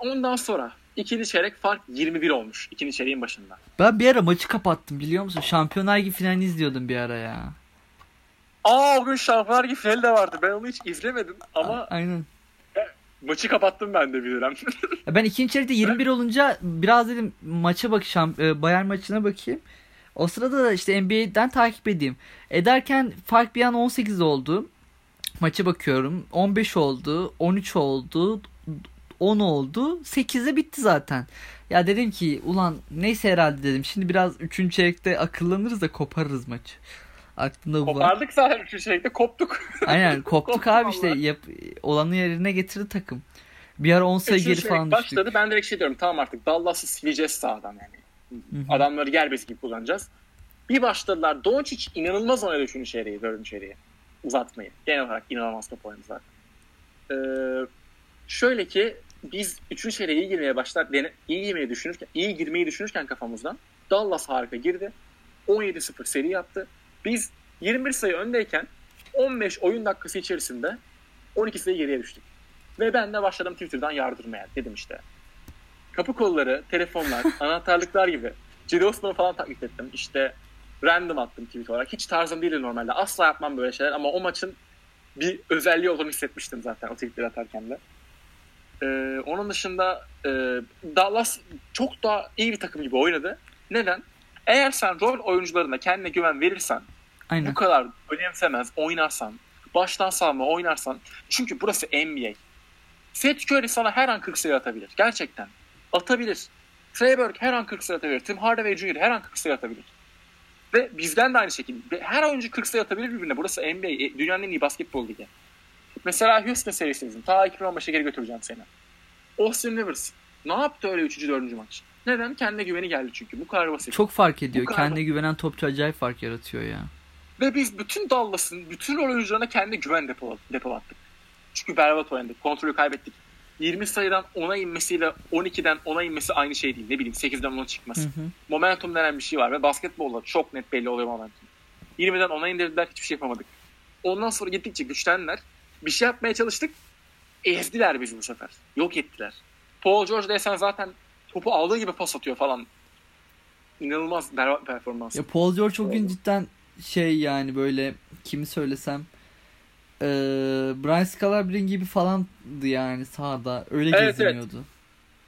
ondan sonra ikinci çeyrek fark 21 olmuş. ikinci çeyreğin başında. Ben bir ara maçı kapattım biliyor musun? Şampiyonlar Ligi finalini izliyordum bir ara ya. Aa o gün Şampiyonlar Ligi finali de vardı. Ben onu hiç izlemedim ama A- Aynen. maçı kapattım ben de bir dönem. Ya Ben ikinci çeyrekte 21 olunca biraz dedim maça bakacağım. E, Bayern maçına bakayım. O sırada da işte NBA'den takip edeyim. Ederken fark bir an 18 oldu. Maça bakıyorum. 15 oldu. 13 oldu. 10 oldu. 8'de bitti zaten. Ya dedim ki ulan neyse herhalde dedim. Şimdi biraz 3. çeyrekte akıllanırız da koparırız maçı. Aklımda bu var. Kopardık zaten üçüncü çeyrekte koptuk. Aynen koptuk Koptuk abi işte yap, olanı yerine getirdi takım. Bir ara 10 sayı geri falan düştük. başladı. Ben direkt şey diyorum tamam artık Dallas'ı sileceğiz sağdan yani. Hı hı. Adamları yer bezi gibi kullanacağız. Bir başladılar. Doncic inanılmaz oynadı üçüncü çeyreği, dördüncü çeyreği. Uzatmayı. Genel olarak inanılmaz top oynadı zaten. Ee, şöyle ki biz üçüncü çeyreğe iyi girmeye başlar, dene, iyi girmeyi düşünürken, iyi girmeyi düşünürken kafamızdan Dallas harika girdi. 17-0 seri yaptı. Biz 21 sayı öndeyken 15 oyun dakikası içerisinde 12 sayı geriye düştük. Ve ben de başladım Twitter'dan yardırmaya. Dedim işte. Kapı kolları, telefonlar, anahtarlıklar gibi. Cedi Osman'ı falan taklit ettim. İşte random attım tweet olarak. Hiç tarzım değildi normalde. Asla yapmam böyle şeyler ama o maçın bir özelliği olduğunu hissetmiştim zaten o tweetleri atarken de. Ee, onun dışında e, Dallas çok daha iyi bir takım gibi oynadı. Neden? Eğer sen rol oyuncularına kendine güven verirsen Aynen. bu kadar önemsemez oynarsan, baştan savunma oynarsan. Çünkü burası NBA. Seth Curry sana her an 40 sayı atabilir. Gerçekten. Atabilir. Trey Burke her an 40 sayı atabilir. Tim Hardaway Jr. her an 40 sayı atabilir. Ve bizden de aynı şekilde. Her oyuncu 40 sayı atabilir birbirine. Burası NBA. e, Dünyanın en iyi basketbol ligi. Mesela Houston serisi bizim. Ta 2015'e geri götüreceğim seni. Austin Rivers. Ne yaptı öyle 3. 4. maç? Neden? Kendine güveni geldi çünkü. Bu kadar basit. Çok fark ediyor. Kadar Kendine güvenen topçu acayip fark yaratıyor ya. Ve biz bütün Dallas'ın, bütün rol oyuncularına kendi güven depo, depolattık. Çünkü berbat oynadık. Kontrolü kaybettik. 20 sayıdan 10'a inmesiyle 12'den 10'a inmesi aynı şey değil. Ne bileyim 8'den 10'a çıkması. Hı hı. Momentum denen bir şey var ve basketbolda çok net belli oluyor momentum. 20'den 10'a indirdiler hiçbir şey yapamadık. Ondan sonra gittikçe güçlendiler. Bir şey yapmaya çalıştık. Ezdiler bizi bu sefer. Yok ettiler. Paul George desen zaten topu aldığı gibi pas atıyor falan. İnanılmaz berbat performans. Ya Paul George o gün cidden şey yani böyle kimi söylesem eee Brian Scalabrine gibi falandı yani sahada. Öyle Evet, geziniyordu.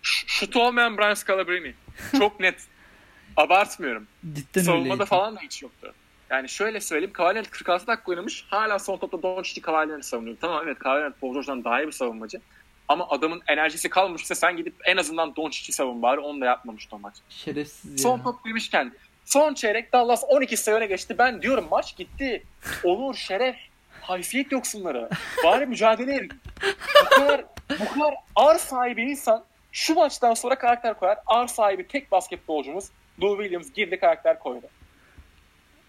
Ş- Şutu olmayan Brian Scalabrine. Çok net. Abartmıyorum. Cidden Savunmada öyleydi. falan da hiç yoktu. Yani şöyle söyleyeyim. Cavalier 46 dakika oynamış. Hala son topta Doncic'i Cavalier'i savunuyor. Tamam evet Cavalier Paul daha iyi bir savunmacı. Ama adamın enerjisi kalmışsa sen gidip en azından Doncic'i savun bari. Onu da yapmamıştı o maç. Şerefsiz ya. Son top demişken son çeyrek Dallas 12 sayı öne geçti. Ben diyorum maç gitti. Olur şeref. Haysiyet yoksunları. Bari mücadele edin. Bu kadar, bu kadar ar sahibi insan şu maçtan sonra karakter koyar. Ar sahibi tek basketbolcumuz Lou Williams girdi karakter koydu.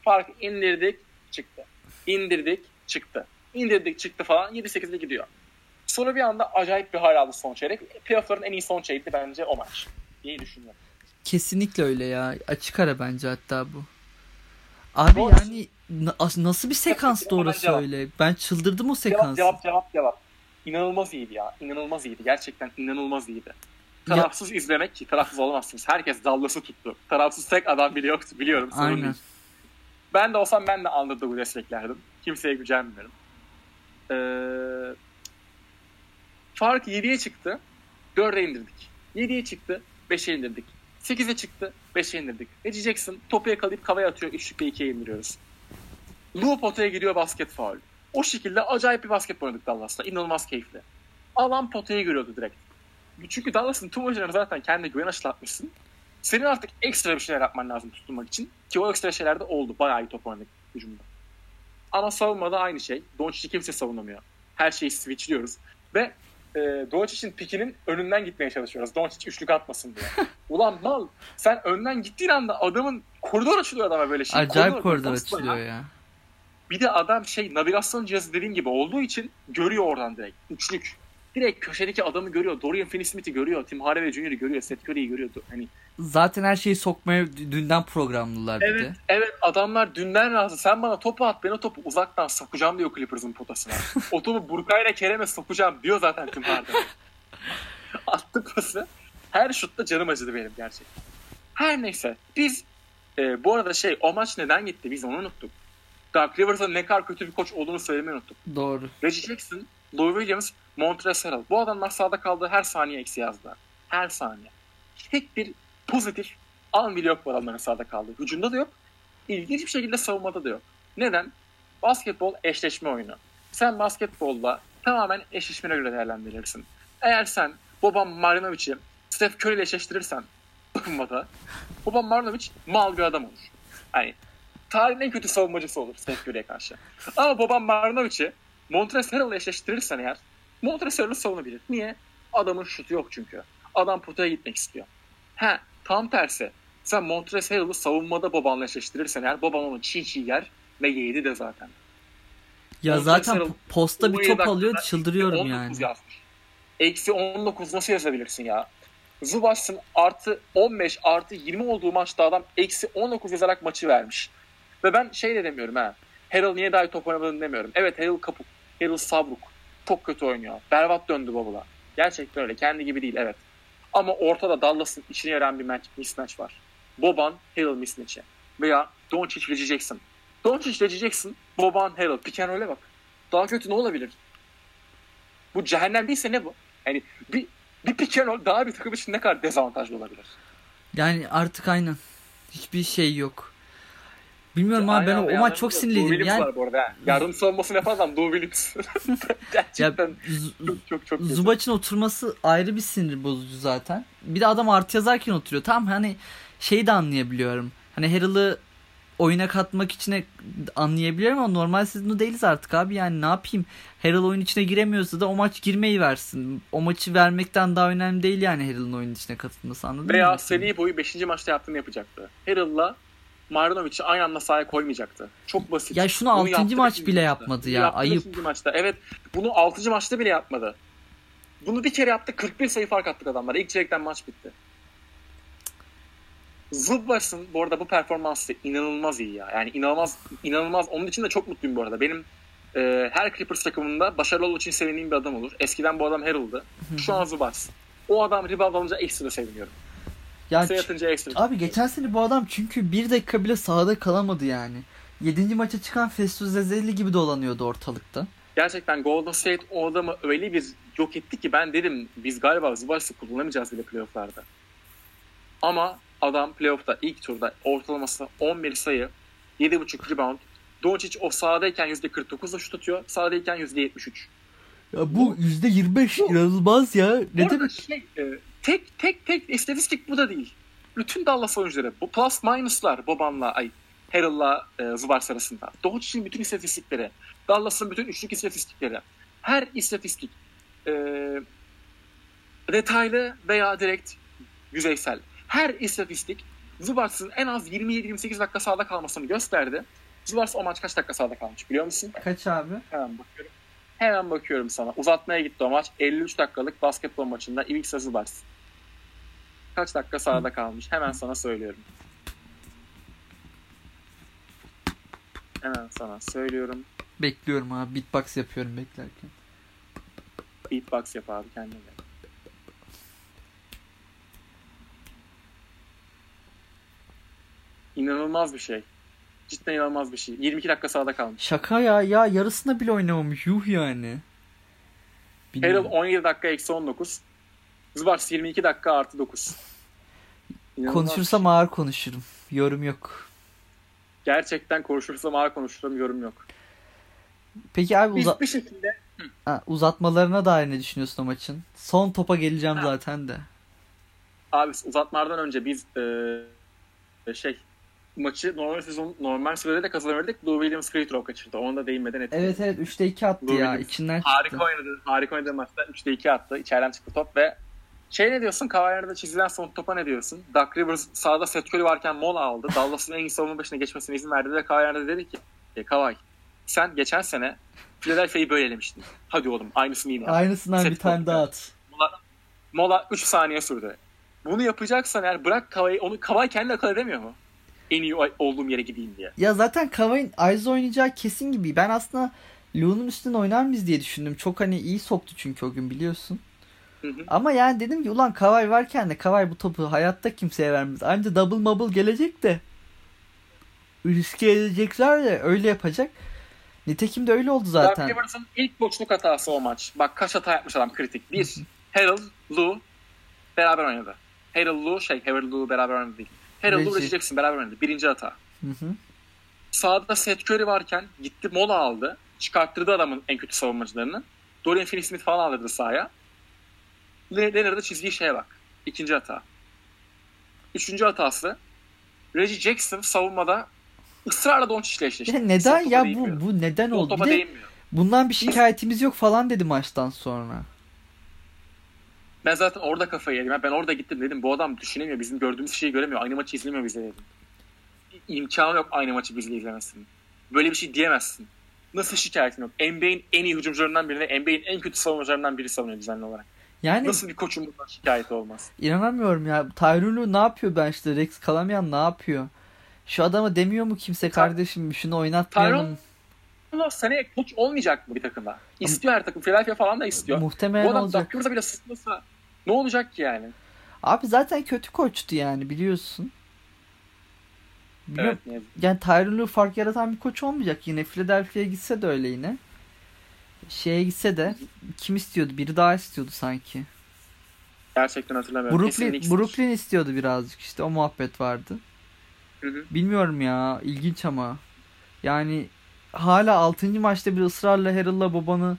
Fark indirdik çıktı. İndirdik çıktı. İndirdik çıktı falan 7-8'de gidiyor. Sonra bir anda acayip bir hal aldı son çeyrek. Playoff'ların en iyi son çeyrekti bence o maç. diye düşünüyorum. Kesinlikle öyle ya. Açık ara bence hatta bu. Abi Doğru. yani na- as- nasıl bir Hemen orası cevap. öyle? Ben çıldırdım o Cevap sekansı. cevap cevap cevap. İnanılmaz iyiydi ya. İnanılmaz iyiydi. Gerçekten inanılmaz iyiydi. Tarafsız izlemek ki tarafsız olamazsınız. Herkes Dallas'ı tuttu. Tarafsız tek adam bile yoktu biliyorum. Sorun Aynen. değil. Ben de olsam ben de Underdog'u desteklerdim. Kimseye gücenmiyorum. Ee, fark 7'ye çıktı. 4'e indirdik. 7'ye çıktı. 5'e indirdik. 8'e çıktı. 5'e indirdik. Reggie Jackson topu yakalayıp kavaya atıyor. Üçlükle 2'ye indiriyoruz. Lou potaya giriyor basket faul. O şekilde acayip bir basket oynadık Dallas'ta. İnanılmaz keyifli. Alan potayı görüyordu direkt. Çünkü Dallas'ın tüm oyuncularına zaten kendi güven aşılatmışsın. Senin artık ekstra bir şeyler yapman lazım tutunmak için. Ki o ekstra şeyler de oldu. Bayağı iyi top oynadık hücumda. Ama savunmada aynı şey. Doncic'i kimse savunamıyor. Her şeyi switchliyoruz. Ve e, Doncic'in pikinin önünden gitmeye çalışıyoruz. Doncic üçlük atmasın diye. Ulan mal sen önden gittiğin anda adamın koridor açılıyor adama böyle şey. Acayip koridor Nasıl açılıyor ya? ya. Bir de adam şey navigasyon cihazı dediğim gibi olduğu için görüyor oradan direkt. Üçlük. Direkt köşedeki adamı görüyor. Dorian Finney-Smith'i görüyor. Tim Hardaway Jr.'ı görüyor. Seth Curry'i görüyor. Hani Zaten her şeyi sokmaya dünden programlılar bir Evet, de. evet adamlar dünden razı. Sen bana topu at, ben o topu uzaktan sokacağım diyor Clippers'ın potasına. o topu Burkay'la Kerem'e sokacağım diyor zaten Tim Harden. Attı pası. Her şutta canım acıdı benim gerçekten. Her neyse. Biz e, bu arada şey o maç neden gitti biz onu unuttuk. Doug Rivers'a ne kadar kötü bir koç olduğunu söylemeyi unuttuk. Doğru. Reggie Jackson, Lou Williams, Montrezl Harrell. Bu adamlar sahada kaldığı her saniye eksi yazdılar. Her saniye. Tek bir pozitif an bile yok bu adamların sahada kaldığı. Hücumda da yok. İlginç bir şekilde savunmada da yok. Neden? Basketbol eşleşme oyunu. Sen basketbolla tamamen eşleşmene göre değerlendirirsin. Eğer sen Boban Marjanović'i Steph Curry ile eşleştirirsen savunmada Boban Marjanović mal bir adam olur. Yani tarihin en kötü savunmacısı olur Steph Curry'e karşı. Ama Boban Marjanović'i Montrezl Harrell'la eşleştirirsen eğer Harrell savunabilir. Niye? Adamın şutu yok çünkü. Adam potaya gitmek istiyor. He tam tersi. Sen Harrell'ı savunmada Boban'la eşleştirirsen eğer Boban onu çiğ çiğ yer ve yedi de zaten. Ya zaten posta bir 17 top alıyor çıldırıyorum 19 yani. Yazmış. Eksi 19 nasıl yazabilirsin ya? Zubas'ın artı 15 artı 20 olduğu maçta adam eksi 19 yazarak maçı vermiş. Ve ben şey de demiyorum ha. Harrell niye daha iyi top oynamadığını demiyorum. Evet Harrell kapuk. Harrell sabruk. Çok kötü oynuyor. Berbat döndü Bobula. Gerçekten öyle. Kendi gibi değil evet. Ama ortada Dallas'ın içine yaran bir match, mismatch var. Boban, Harrell mismatch'i. Veya Doncic, Reggie Jackson. Doncic, Reggie Jackson, Boban, Harrell. Pick and bak. Daha kötü ne olabilir? Bu cehennem değilse ne bu? Yani bir, bir pick daha bir takım için ne kadar dezavantajlı olabilir? Yani artık aynen. Hiçbir şey yok. Bilmiyorum abi ben o, o maç çok sinirliydim. Williams Yani var bu arada. Yardım savunmasını yapan adam Lou Williams. ya, Gerçekten Z- çok çok çok. Zubac'ın oturması ayrı bir sinir bozucu zaten. Bir de adam artı yazarken oturuyor. Tam hani şeyi de anlayabiliyorum. Hani Harrell'ı oyuna katmak için anlayabiliyorum ama normal sezonu değiliz artık abi. Yani ne yapayım? Harrell oyun içine giremiyorsa da o maç girmeyi versin. O maçı vermekten daha önemli değil yani Harrell'ın oyun içine katılması anladın Veya mı? seri boyu 5. maçta yaptığını yapacaktı. Harrell'la Marjanovic'i aynı anda sahaya koymayacaktı. Çok basit. Ya şunu Bunu altıncı yaptı maç beşinci bile yapmadı ya, yaptı ayıp. maçta. Evet. Bunu 6. maçta bile yapmadı. Bunu bir kere yaptı. 41 sayı fark attık adamlara. İlk çeyrekten maç bitti. Zubas'ın bu arada bu performansı inanılmaz iyi ya. Yani inanılmaz inanılmaz. Onun için de çok mutluyum bu arada. Benim e, her Clippers takımında başarılı olduğu için sevindiğim bir adam olur. Eskiden bu adam Harrell'dı. Şu an Zubas. O adam rebound alınca ekstra seviniyorum. Ya Sayı atınca ekstra. Abi geçen sene bu adam çünkü bir dakika bile sahada kalamadı yani. Yedinci maça çıkan Festus Zezeli gibi dolanıyordu ortalıkta. gerçekten Golden State o adamı öyle bir yok etti ki ben dedim biz galiba Zubas'ı kullanamayacağız bile playofflarda. Ama adam playoff'ta ilk turda ortalaması 11 sayı, 7.5 rebound. Doncic o sahadayken %49'la şut atıyor, sahadayken %73. Ya bu yüzde yirmi beş Bu- inanılmaz ya. Ne demek? Şey, e, tek tek tek istatistik bu da değil. Bütün Dallas oyuncuları, bu plus minus'lar Boban'la, ay Harrell'la e, Zubars arasında. Doncic'in bütün istatistikleri, Dallas'ın bütün üçlük istatistikleri. Her istatistik e, detaylı veya direkt yüzeysel. Her istatistik Zubars'ın en az 27-28 dakika sahada kalmasını gösterdi. Zubars o maç kaç dakika sahada kalmış biliyor musun? Kaç abi? Hemen bakıyorum. Hemen bakıyorum sana. Uzatmaya gitti o maç. 53 dakikalık basketbol maçında Ivica Zubars. Kaç dakika sahada kalmış? Hemen sana söylüyorum. Hemen sana söylüyorum. Bekliyorum abi. Beatbox yapıyorum beklerken. Beatbox yap abi kendine. İnanılmaz bir şey. Cidden inanılmaz bir şey. 22 dakika sahada kalmış. Şaka ya. Ya yarısında bile oynamamış. Yuh yani. Harrell 17 dakika eksi 19. Zubars 22 dakika artı 9. İnanılmaz Konuşursam şey. ağır konuşurum. Yorum yok. Gerçekten konuşursam ağır konuşurum yorum yok. Peki abi uza- bir şekilde ha, uzatmalarına dair ne düşünüyorsun o maçın? Son topa geleceğim Ha. zaten de. abi uzatmalardan önce biz e, şey maçı normal sezon normal sürede de kazanırdık. Lou Williams free throw kaçırdı. Ona da değinmeden etkiledim. Evet evet 3'te 2 attı Doğru ya. diyorsun. İçinden çıktı. Harika oynadı. Harika oynadı maçta. 3'te 2 attı. İçeriden çıktı top ve şey ne diyorsun? Kawhi'de çizilen son topa ne diyorsun? Doug Rivers sağda Seth Curry varken mola aldı. Dallas'ın en iyi savunma başına geçmesine izin verdi ve Kawhi'de dedi ki e, Kawhi sen geçen sene Philadelphia'yı böyle elemiştin. Hadi oğlum aynısını yine yap. Aynısından Set bir tane daha at. Mola, mola 3 saniye sürdü. Bunu yapacaksan eğer bırak Kawhi'yi. Onu Kawhi kendi akıl edemiyor mu? En iyi olduğum yere gideyim diye. Ya zaten Kavay'ın Aiz oynayacağı kesin gibi. Ben aslında Lu'nun üstüne oynar mıyız diye düşündüm. Çok hani iyi soktu çünkü o gün biliyorsun. Hı hı. Ama yani dedim ki ulan Kavay varken de Kavay bu topu hayatta kimseye vermez. Anca double mobile gelecek de riske edecekler de öyle yapacak. Nitekim de öyle oldu zaten. Rivers'ın ilk boşluk hatası o maç. Bak kaç hata yapmış adam kritik. Bir, Harold, Lou beraber oynadı. Harold, Lou şey, Harold, Lou beraber oynadı değil. Harold, Lou, Reggie. Reggie Jackson beraber oynadı. Birinci hata. Hı hı. Sağda Seth Curry varken gitti mola aldı. Çıkarttırdı adamın en kötü savunmacılarını. Dorian Finney-Smith falan aldırdı sahaya. Le- Leonard'a çizdiği şeye bak. İkinci hata. Üçüncü hatası Reggie Jackson savunmada ısrarla Doncic'le eşleşti. Neden ya bu bu neden oldu? topa Bir de bundan bir şikayetimiz yok falan dedi maçtan sonra. Ben zaten orada kafayı yedim. Ben orada gittim dedim bu adam düşünemiyor. Bizim gördüğümüz şeyi göremiyor. Aynı maçı izlemiyor bize dedim. İmkanı yok aynı maçı bizle izlemesinin. Böyle bir şey diyemezsin. Nasıl şikayetin yok? NBA'in en iyi hücumcularından birine, NBA'in en kötü savunmacılarından biri savunuyor düzenli olarak. Yani Nasıl bir koçun bundan şikayeti olmaz? inanamıyorum ya. Tyrone ne yapıyor ben işte Rex Kalamayan ne yapıyor? Şu adama demiyor mu kimse kardeşim şunu oynatmayalım. Allah seneye koç olmayacak mı bir takımda? İstiyor her takım. Philadelphia falan da istiyor. Muhtemelen Bu adam olacak. Doug bile sıkmasa ne olacak ki yani? Abi zaten kötü koçtu yani biliyorsun. Bilmiyorum. Evet. Yani Tyronn Lue fark yaratan bir koç olmayacak yine. Philadelphia'ya gitse de öyle yine. Şeye gitse de kim istiyordu? Biri daha istiyordu sanki. Gerçekten hatırlamıyorum. Brooklyn. Brooklyn istiyordu birazcık işte o muhabbet vardı. Hı hı. Bilmiyorum ya ilginç ama. Yani hala 6. maçta bir ısrarla Harrell'la babanı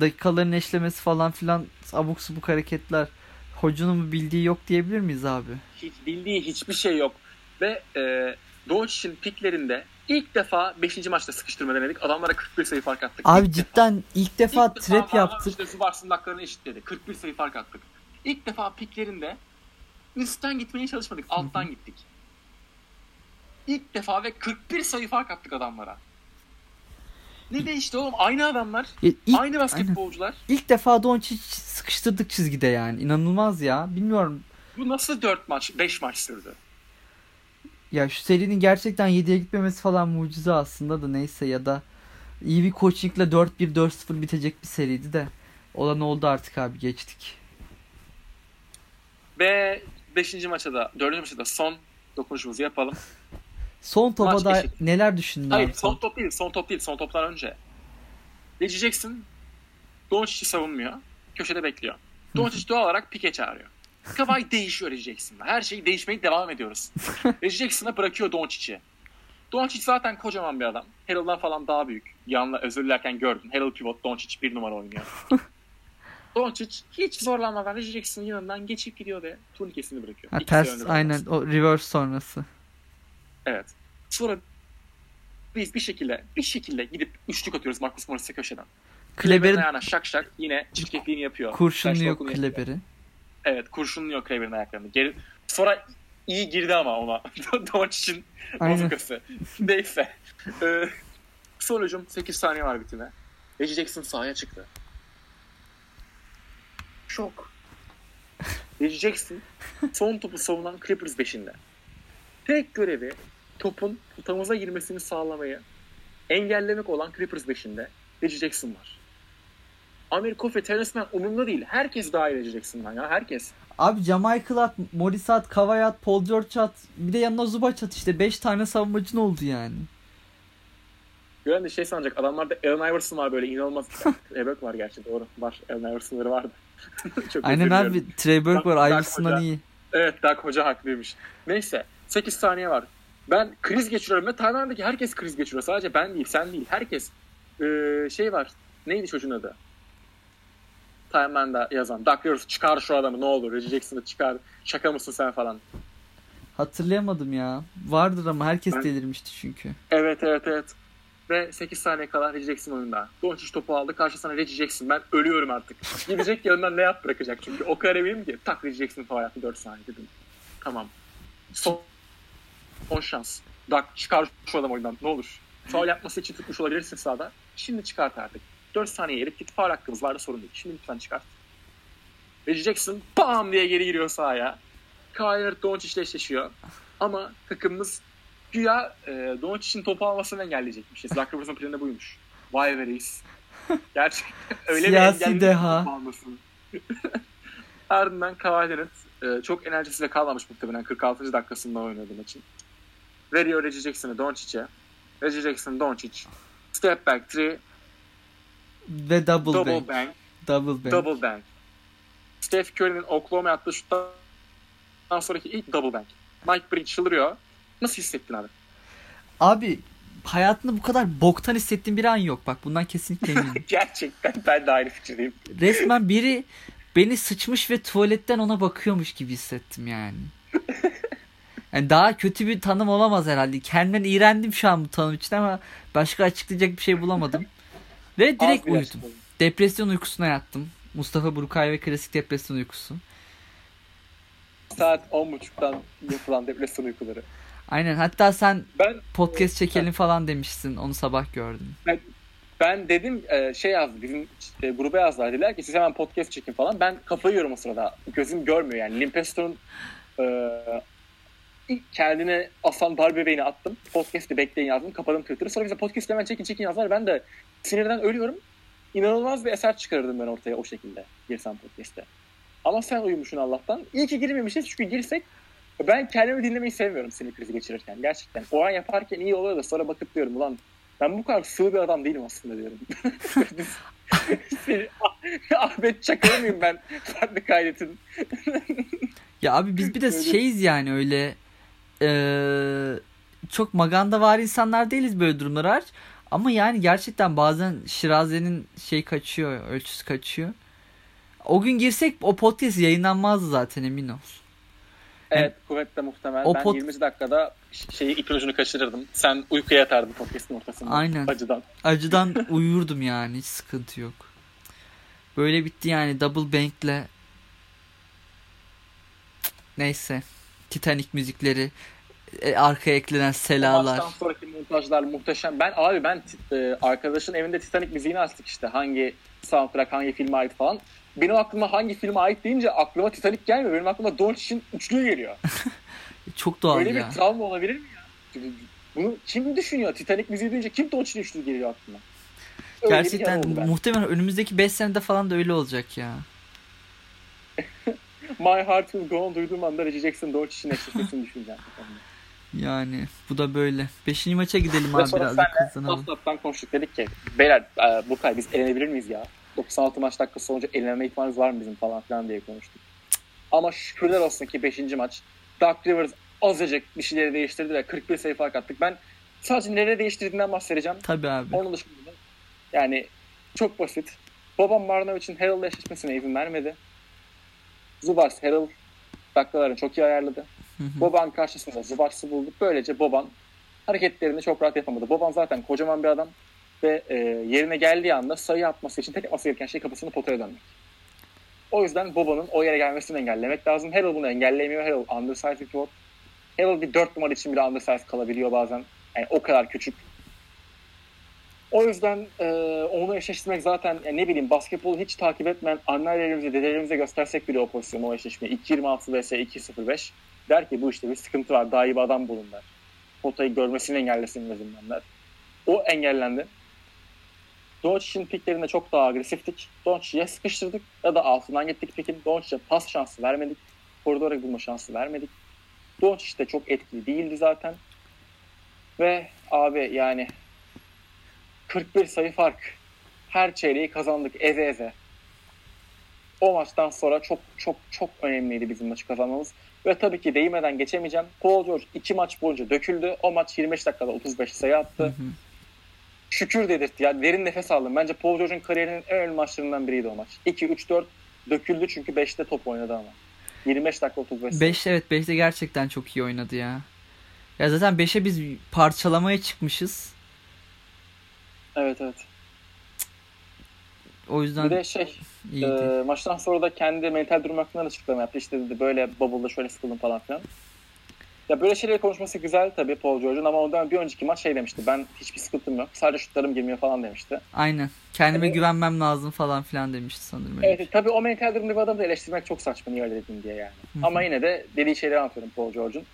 dakikaların eşlemesi falan filan abuk subuk hareketler. Hocanın mı bildiği yok diyebilir miyiz abi? hiç bildiği hiçbir şey yok. Ve e, Doncic'in piklerinde ilk defa 5. maçta sıkıştırma denedik. Adamlara 41 sayı fark attık. Abi İlk cidden ilk defa İlk defa trap Marlon yaptık. işte Zubars'ın haklarını eşitledi. 41 sayı fark attık. İlk defa piklerinde üstten gitmeye çalışmadık. Alttan gittik. İlk defa ve 41 sayı fark attık adamlara. Ne değişti oğlum? Aynı adamlar. Ya ilk, aynı basketbolcular. ilk defa Doncic sıkıştırdık çizgide yani. İnanılmaz ya. Bilmiyorum. Bu nasıl 4 maç, 5 maç sürdü? Ya şu serinin gerçekten 7'ye gitmemesi falan mucize aslında da neyse ya da iyi bir coachingle 4-1 4-0 bitecek bir seriydi de olan oldu artık abi geçtik. Ve 5. maça da, 4. maça da son dokunuşumuzu yapalım. Son topa Maç da eşit. neler düşündün Hayır abi? son top değil, son top değil, son toptan önce. Jackson Doncic'i savunmuyor. Köşede bekliyor. Doncic doğal olarak pike çağırıyor. Kavay değişiyor Reggie Jackson'la. Her şeyi değişmeye devam ediyoruz. Reggie Jackson'a bırakıyor Doncic'i. Doncic zaten kocaman bir adam. Harold'dan falan daha büyük. Yanla özür dilerken gördün. Harold pivot, Doncic bir numara oynuyor. Doncic hiç zorlanmadan Reggie Jackson'ın yanından geçip gidiyor ve turnikesini bırakıyor. Ha, İkisi ters aynen o reverse sonrası. Evet. Sonra biz bir şekilde bir şekilde gidip üçlük atıyoruz Marcus Morris'e köşeden. Kleber'in ayağına şak şak yine çirkefliğini yapıyor. kurşunluyor. Kleber'i. Evet kurşunluyor Kleber'in ayaklarını. Geri, sonra iyi girdi ama ona. Doncic'in bozukası. Neyse. Ee, son hücum 8 saniye var bitime. Reggie Jackson sahaya çıktı. Şok. Reggie Jackson son topu savunan Clippers 5'inde. Tek görevi topun potamıza girmesini sağlamayı engellemek olan Clippers 5'inde Reggie Jackson var. Amir Kofi, Terence Mann umurumda değil. Herkes dahil Reggie Jackson'dan ya. Herkes. Abi Jamichael at, Morris at, Kawhi at, Paul George at. Bir de yanına Zubac at işte. 5 tane savunmacın oldu yani. Gören de şey sanacak. Adamlarda Allen Iverson var böyle inanılmaz. Ebek var gerçi doğru. Var. Allen Iverson'ları vardı. Çok Aynen abi. Trey Burke var. Iverson'dan iyi. Evet Dak Hoca haklıymış. Neyse. 8 saniye var. Ben kriz geçiriyorum ve timeline'daki herkes kriz geçiriyor. Sadece ben değil, sen değil. Herkes. Ee, şey var. Neydi çocuğun adı? Timeline'da yazan. Doug Rivers çıkar şu adamı ne olur. Reggie Jackson'ı çıkar. Şaka mısın sen falan. Hatırlayamadım ya. Vardır ama herkes ben... delirmişti çünkü. Evet evet evet. Ve 8 saniye kala Reggie Jackson oyunda. Doncic topu aldı. Karşısına Reggie Jackson. Ben ölüyorum artık. Gidecek yanından ne yap bırakacak çünkü. O kadar eminim ki. Tak Reggie Jackson falan yaptı 4 saniye dedim. Tamam. Son, son şans. Dak çıkar şu adam oyundan ne olur. Faul yapması için tutmuş olabilirsin sahada. Şimdi çıkart artık. 4 saniye erip git faul hakkımız vardı sorun değil. Şimdi lütfen çıkart. Reggie Jackson bam diye geri giriyor sahaya. Kyle Doncic ile eşleşiyor. Ama takımımız güya e, Doncic'in topu almasını engelleyecekmişiz. Zach Rivers'ın planı buymuş. Vay be reis. Gerçekten öyle Siyasi bir deha. Ardından Kawhi Leonard e, çok enerjisiyle kalmamış muhtemelen 46. dakikasında oynadı maçın. Veriyor Reggie Jackson'ı Doncic'e. Reggie Jackson, Doncic. Step back three. Ve double, double bank. bank. Double bank. Double bank. Steph Curry'nin Oklahoma attığı şuttan sonraki ilk double bank. Mike Breen çıldırıyor. Nasıl hissettin abi? Abi hayatında bu kadar boktan hissettiğim bir an yok. Bak bundan kesinlikle eminim. Gerçekten ben de aynı fikirdeyim. Resmen biri beni sıçmış ve tuvaletten ona bakıyormuş gibi hissettim yani. Yani daha kötü bir tanım olamaz herhalde. Kendimden iğrendim şu an bu tanım için ama başka açıklayacak bir şey bulamadım. Ve direkt uyudum. Depresyon uykusuna yattım. Mustafa Burukay ve klasik depresyon uykusu. Saat 10.30'dan yapılan depresyon uykuları. Aynen. Hatta sen ben, podcast çekelim falan demişsin. Onu sabah gördüm. Ben, ben dedim e, şey yazdı. Bizim e, gruba yazdılar. Dediler ki siz hemen podcast çekin falan. Ben kafayı yiyorum o sırada. Gözüm görmüyor yani. Limpestor'un kendine asan dar bebeğini attım. Podcast'i bekleyin yazdım. Kapadım Twitter'ı. Sonra bize podcast hemen çekin çekin yazdılar. Ben de sinirden ölüyorum. İnanılmaz bir eser çıkarırdım ben ortaya o şekilde girsem podcast'te. Ama sen uyumuşsun Allah'tan. İyi ki girmemişiz çünkü girsek ben kendimi dinlemeyi sevmiyorum sinir krizi geçirirken. Gerçekten. O an yaparken iyi oluyor da sonra bakıp diyorum ulan ben bu kadar sığ bir adam değilim aslında diyorum. Ahmet Çakır mıyım ben? Farklı kaydetin. ya abi biz bir de şeyiz yani öyle ee, çok maganda var insanlar değiliz böyle durumlar Ama yani gerçekten bazen Şiraze'nin şey kaçıyor, ölçüsü kaçıyor. O gün girsek o podcast yayınlanmazdı zaten emin ol. Evet yani, kuvvetle muhtemelen. O ben pod... 20 dakikada şeyi ipin ucunu kaçırırdım. Sen uykuya yatardın podcast'ın ortasında. Aynen. Acıdan. Acıdan uyurdum yani hiç sıkıntı yok. Böyle bitti yani Double Bank'le. Neyse. Titanic müzikleri e, arkaya eklenen selalar. Maçtan sonraki montajlar muhteşem. Ben abi ben e, arkadaşın evinde Titanic müziğini açtık işte. Hangi soundtrack hangi filme ait falan. Benim aklıma hangi filme ait deyince aklıma Titanic gelmiyor. Benim aklıma Doncic'in üçlüğü geliyor. Çok doğal Böyle ya. bir travma olabilir mi ya? Bunu kim düşünüyor? Titanic müziği duyunca kim Doncic'in üçlüğü geliyor aklına? Öyle Gerçekten muhtemelen önümüzdeki 5 senede falan da öyle olacak ya. My Heart Will Go On duyduğum anda Reggie Jackson Doncic'in eşleşmesini düşüneceğim. Yani bu da böyle. Beşinci maça gidelim abi biraz kazanalım. Sonra konuştuk dedik ki beyler e, Burkay biz elenebilir miyiz ya? 96 maç dakikası sonucu elenme ihtimalimiz var mı bizim falan filan diye konuştuk. Ama şükürler olsun ki 5. maç Doug Rivers azıcık bir şeyleri değiştirdi ve 41 sayı fark attık. Ben sadece nereye değiştirdiğinden bahsedeceğim. Tabii abi. Onun dışında yani çok basit. Babam Marnovic'in Harrell'la eşleşmesine izin vermedi. Zubas Harrell dakikalarını çok iyi ayarladı. Boban karşısında Zubats'ı bulduk. Böylece Boban hareketlerini çok rahat yapamadı. Boban zaten kocaman bir adam ve e, yerine geldiği anda sayı atması için tek yapması gereken şey kafasını potaya dönmek. O yüzden Boban'ın o yere gelmesini engellemek lazım. Harrell bunu engelleyemiyor. Harrell undersized bir pivot. Harrell bir 4 numara için bile undersized kalabiliyor bazen. Yani o kadar küçük. O yüzden e, onu eşleştirmek zaten yani ne bileyim basketbolu hiç takip etmeyen annelerimize, dedelerimize göstersek bile o pozisyonu, o eşleşmeyi 2.26 vs 2.05 der ki bu işte bir sıkıntı var, daha iyi bir adam bulun der. Potayı görmesini engellesin en azından der. O engellendi. Doncic'in piklerinde çok daha agresiftik. Doncic'i ya sıkıştırdık ya da altından gittik pikin. Doncic'e pas şansı vermedik. Koridora bulma şansı vermedik. Doncic de çok etkili değildi zaten. Ve abi yani 41 sayı fark. Her çeyreği kazandık eze eze. O maçtan sonra çok çok çok önemliydi bizim maçı kazanmamız. Ve tabii ki değmeden geçemeyeceğim. Paul George iki maç boyunca döküldü. O maç 25 dakikada 35 sayı attı. Hı hı. Şükür dedirtti. Yani derin nefes aldım. Bence Paul George'un kariyerinin en önemli maçlarından biriydi o maç. 2-3-4 döküldü çünkü 5'te top oynadı ama. 25 dakika 35 sayı. 5 evet 5'te gerçekten çok iyi oynadı ya. Ya zaten 5'e biz parçalamaya çıkmışız. Evet evet. O yüzden bir de şey e, maçtan sonra da kendi mental durum hakkında açıklama yaptı. İşte dedi böyle bubble'da şöyle sıkıldım falan filan. Ya böyle şeyleri konuşması güzel tabii Paul George'un ama ondan bir önceki maç şey demişti. Ben hiçbir sıkıntım yok. Sadece şutlarım girmiyor falan demişti. Aynen. Kendime yani, güvenmem lazım falan filan demişti sanırım. Evet şey. tabii o mental durumda bir adamı da eleştirmek çok saçma niye öyle dedin diye yani. Hı-hı. Ama yine de dediği şeyleri anlatıyorum Paul George'un.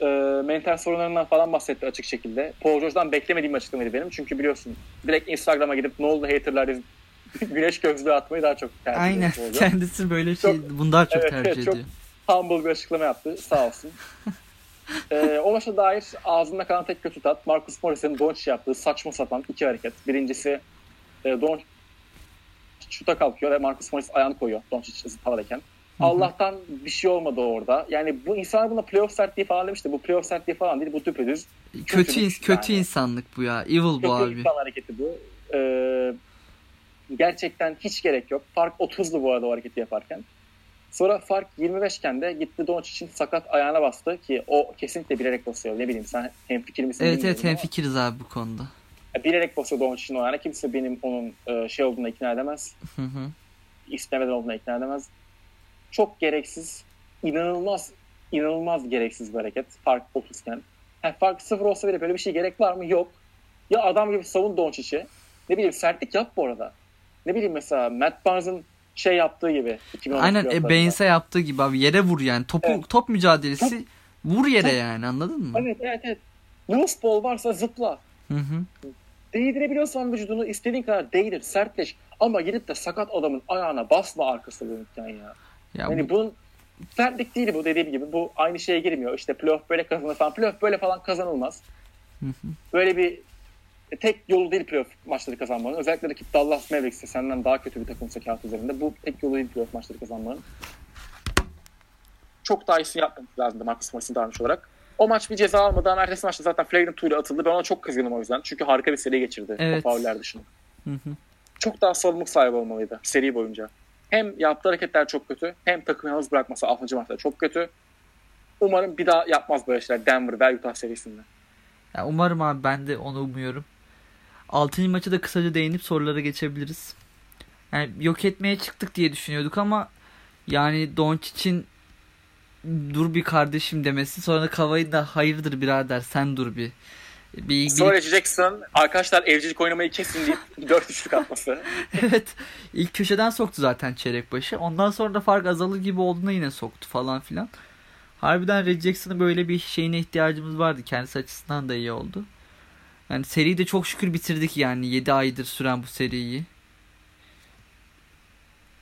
E, mental sorunlarından falan bahsetti açık şekilde. Paul George'dan beklemediğim açıklamaydı benim. Çünkü biliyorsun direkt Instagram'a gidip ne oldu haterlar güneş gözlüğü atmayı daha çok tercih Aynen. Kendisi böyle şey çok, bundan çok evet, tercih ediyor. Çok humble bir açıklama yaptı. Sağ olsun. ee, o maça dair ağzında kalan tek kötü tat Marcus Morris'in Doncic yaptığı saçma sapan iki hareket. Birincisi e, Doncic şuta kalkıyor ve Marcus Morris ayağını koyuyor Doncic havadayken. Allah'tan bir şey olmadı orada. Yani bu insanlar buna playoff sertliği falan demişti. Bu playoff sertliği falan değil. Bu düpedüz. Kötü, kötü, kötü yani. insanlık bu ya. Evil bu kötü abi. insan hareketi bu. Ee, gerçekten hiç gerek yok. Fark 30'lu bu arada o hareketi yaparken. Sonra fark 25 iken de gitti Doncic için sakat ayağına bastı ki o kesinlikle bilerek basıyor. Ne bileyim sen hemfikir misin? Evet evet hemfikiriz abi bu konuda. Bilerek basıyor Doncic'in o ayağına. Kimse benim onun e, şey olduğuna ikna edemez. Hı hı. İstemeden olduğuna ikna edemez. Çok gereksiz, inanılmaz inanılmaz gereksiz bir hareket. Fark 30 iken. Yani fark 0 olsa bile böyle bir şey gerek var mı? Yok. Ya adam gibi savun Doncic'i. Ne bileyim sertlik yap bu arada. Ne bileyim mesela Matt Barnes'ın şey yaptığı gibi. Aynen e, Baines'e yaptığı gibi abi yere vur yani. Topu, evet. Top mücadelesi top, vur yere top. yani anladın mı? Evet evet evet. Loose ball varsa zıpla. Hı hı. Değdirebiliyorsan vücudunu istediğin kadar değdir, sertleş. Ama gidip de sakat adamın ayağına basma arkası dönükken ya. Ya yani bu... bunun sertlik değil bu dediğim gibi. Bu aynı şeye girmiyor. İşte playoff böyle kazanır falan. Playoff böyle falan kazanılmaz. Hı hı. Böyle bir e, tek yolu değil playoff maçları kazanmanın. Özellikle rakip Dallas Mavericks'e senden daha kötü bir takımsa kağıt üzerinde. Bu tek yolu değil playoff maçları kazanmanın. Çok daha iyisini yapmamız lazımdı Marcus Morris'in davranış olarak. O maç bir ceza almadan ertesi maçta zaten flagrant ile atıldı. Ben ona çok kızgınım o yüzden. Çünkü harika bir seri geçirdi. Evet. O fauller dışında. Hı hı. Çok daha sorumluluk sahibi olmalıydı seri boyunca. Hem yaptığı hareketler çok kötü hem takımı yalnız bırakması 6. maçta çok kötü. Umarım bir daha yapmaz böyle şeyler Denver ve Utah serisinde. Ya umarım abi ben de onu umuyorum. Altıncı maçı da kısaca değinip sorulara geçebiliriz. Yani yok etmeye çıktık diye düşünüyorduk ama yani Doncic'in dur bir kardeşim demesi sonra Kavay'ın da hayırdır birader sen dur bir. Bir, bir... Sonra Jackson arkadaşlar evcilik oynamayı kesin deyip dört üçlük atması. evet. İlk köşeden soktu zaten çeyrek başı. Ondan sonra da fark azalır gibi olduğunda yine soktu falan filan. Harbiden Red Jackson'ın böyle bir şeyine ihtiyacımız vardı. Kendisi açısından da iyi oldu. Yani seriyi de çok şükür bitirdik yani 7 aydır süren bu seriyi.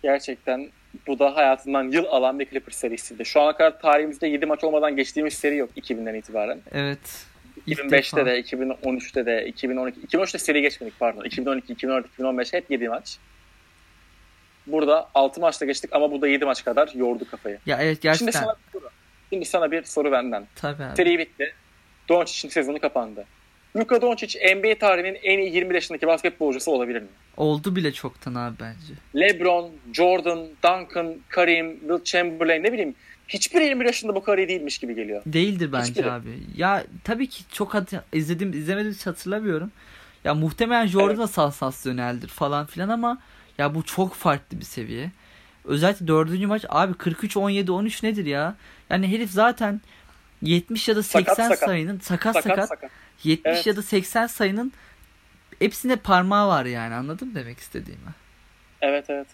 Gerçekten bu da hayatından yıl alan bir Clippers serisiydi. Şu ana kadar tarihimizde 7 maç olmadan geçtiğimiz seri yok 2000'den itibaren. Evet. 2005'te de, 2013'te de, 2012, 2013'te seri geçmedik pardon. 2012, 2014, 2015 hep 7 maç. Burada 6 maçta geçtik ama burada 7 maç kadar yordu kafayı. Ya evet gerçekten. Şimdi sana, şimdi sana bir soru benden. Tabii abi. Seri bitti. Doncic'in sezonu kapandı. Luka Doncic NBA tarihinin en iyi 20 yaşındaki basketbolcusu olabilir mi? Oldu bile çoktan abi bence. LeBron, Jordan, Duncan, Karim, Will Chamberlain ne bileyim hiçbir 21 yaşında bu kariyer değilmiş gibi geliyor. Değildir bence Hiçbiri. abi. Ya tabii ki çok hat- izledim izlemedim hiç hatırlamıyorum. Ya muhtemelen Jordan evet. sansasyoneldir falan filan ama ya bu çok farklı bir seviye. Özellikle dördüncü maç abi 43 17 13 nedir ya? Yani herif zaten 70 ya da 80 sakat, sayının sakat sakat, sakat, sakat 70 evet. ya da 80 sayının hepsinde parmağı var yani anladın mı demek istediğimi? Evet evet.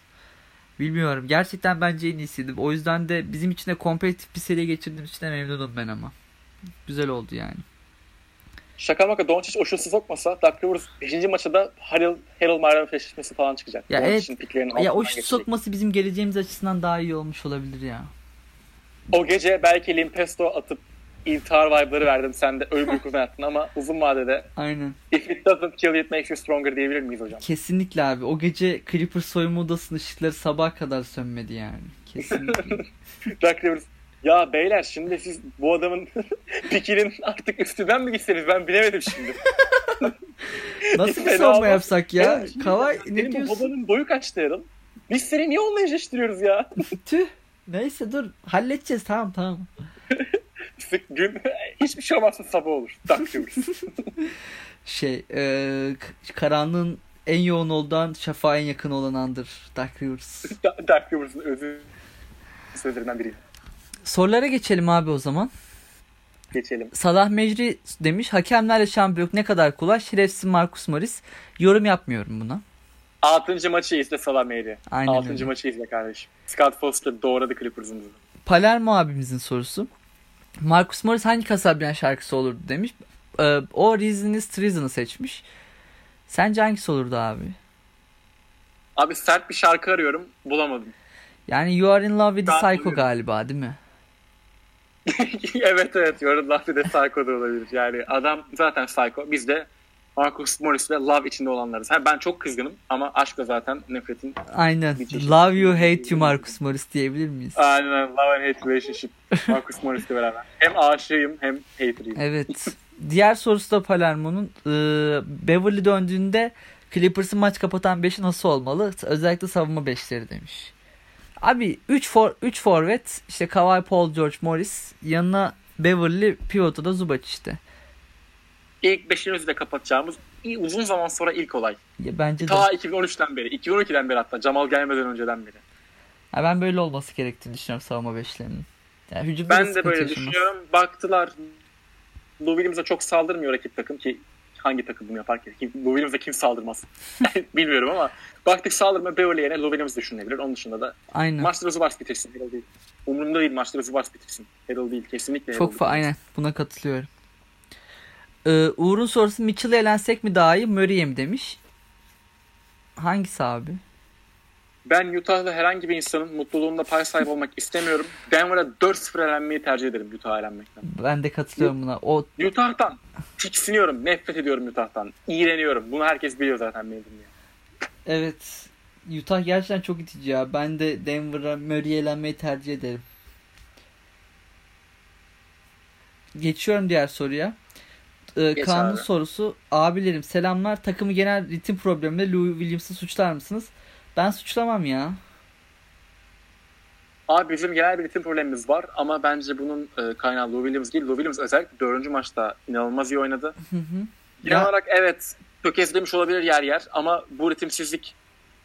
Bilmiyorum. Gerçekten bence en iyisiydi. O yüzden de bizim için de kompetitif bir seri geçirdiğimiz için de memnunum ben ama. Güzel oldu yani. Şaka maka Doncic o şutu sokmasa Doug Rivers 5. maçta da Harold, Harold Miami eşleşmesi falan çıkacak. Ya Doncic'in evet. Ya o şut geçecek. sokması bizim geleceğimiz açısından daha iyi olmuş olabilir ya. O gece belki Limpesto atıp intihar vibe'ları verdim. Sen de ölüm uykusuna yattın ama uzun vadede Aynen. if it doesn't kill it makes you stronger diyebilir miyiz hocam? Kesinlikle abi. O gece Clippers soyunma odasının ışıkları sabaha kadar sönmedi yani. Kesinlikle. Rivers ya beyler şimdi siz bu adamın pikinin artık üstünden mi gitseniz ben bilemedim şimdi. Nasıl bir savunma yapsak ya? Şimdi Kavay Senin ne bu diyorsun? babanın boyu kaçtı Erol? Biz seni niye onunla eşleştiriyoruz ya? Tüh. Neyse dur. Halledeceğiz tamam tamam. Sık gün hiçbir şey olmazsa sabah olur. Rivers. Şey e, karanlığın en yoğun olduğundan şafağa en yakın olan andır. Dark Rivers. Doug Rivers'ın özü sözlerinden biriydi. Sorulara geçelim abi o zaman. Geçelim. Salah Mecri demiş. Hakemlerle şampiyonluk ne kadar kolay. Şerefsiz Marcus Morris. Yorum yapmıyorum buna. Altıncı maçı izle Salah Meyri. Aynen Altıncı öyle. maçı izle kardeşim. Scott Foster doğradı Clippers'ımızı. Palermo abimizin sorusu. Marcus Morris hangi Kasabian şarkısı olurdu demiş. Ee, o Reason is Treason'ı seçmiş. Sence hangisi olurdu abi? Abi sert bir şarkı arıyorum. Bulamadım. Yani You Are In Love with the Psycho buluyorum. galiba değil mi? evet evet. Yorumlar bir de Psycho da olabilir. Yani adam zaten Psycho. Biz de Marcus Morris ve Love içinde olanlarız. Ha, ben çok kızgınım ama aşkla zaten nefretin. Aynen. Love You Hate You Marcus Morris diyebilir miyiz? Aynen love and hate relationship. Marcus Morris'le beraber. Hem aşığıyım hem hater'ıyım. Evet. Diğer sorusu da Palermo'nun. Ee, Beverly döndüğünde Clippers'ın maç kapatan 5'i nasıl olmalı? Özellikle savunma 5'leri demiş. Abi 3 for 3 forvet işte Kawhi Paul George Morris yanına Beverly pivota da Zubac işte. İlk beşimizi de kapatacağımız uzun zaman sonra ilk olay. Ya bence de. Ta 2013'ten beri. 2012'den beri hatta. Jamal gelmeden önceden beri. Ya ben böyle olması gerektiğini düşünüyorum savunma beşlerinin. Yani Ben de böyle yaşamaz. düşünüyorum. Baktılar Lou Williams'a çok saldırmıyor rakip takım ki hangi takım bunu yapar ki? Kim, Lou Williams'a kim saldırmaz? Bilmiyorum ama baktık saldırma Beverly yerine Lou Williams düşünebilir. Onun dışında da Aynen. maçları Zubars bitirsin. Harold değil. Umurumda değil maçları Zubars bitirsin. Harold değil. Kesinlikle Çok fa aynen buna katılıyorum. Ee, Uğur'un sorusu Mitchell'ı elensek mi daha iyi Murray'e mi demiş. Hangisi abi? Ben Utah'lı herhangi bir insanın mutluluğunda pay sahibi olmak istemiyorum. Denver'a 4-0 elenmeyi tercih ederim Utah'a elenmekten. Ben de katılıyorum buna. O Utah'tan tiksiniyorum. Nefret ediyorum Utah'tan. İğreniyorum. Bunu herkes biliyor zaten benim ya. evet Utah gerçekten çok itici ya. Ben de Denver'a Murray'e elenmeyi tercih ederim. Geçiyorum diğer soruya. Ee, Geç Kaan'ın abi. sorusu. Abilerim selamlar. Takımı genel ritim probleminde Lou Williams'ı suçlar mısınız? Ben suçlamam ya. Abi bizim genel bir ritim problemimiz var ama bence bunun e, kaynağı Lou Williams değil. Lou Williams özellikle dördüncü maçta inanılmaz iyi oynadı. Hı hı. Genel Ya- olarak evet tökezlemiş olabilir yer yer ama bu ritimsizlik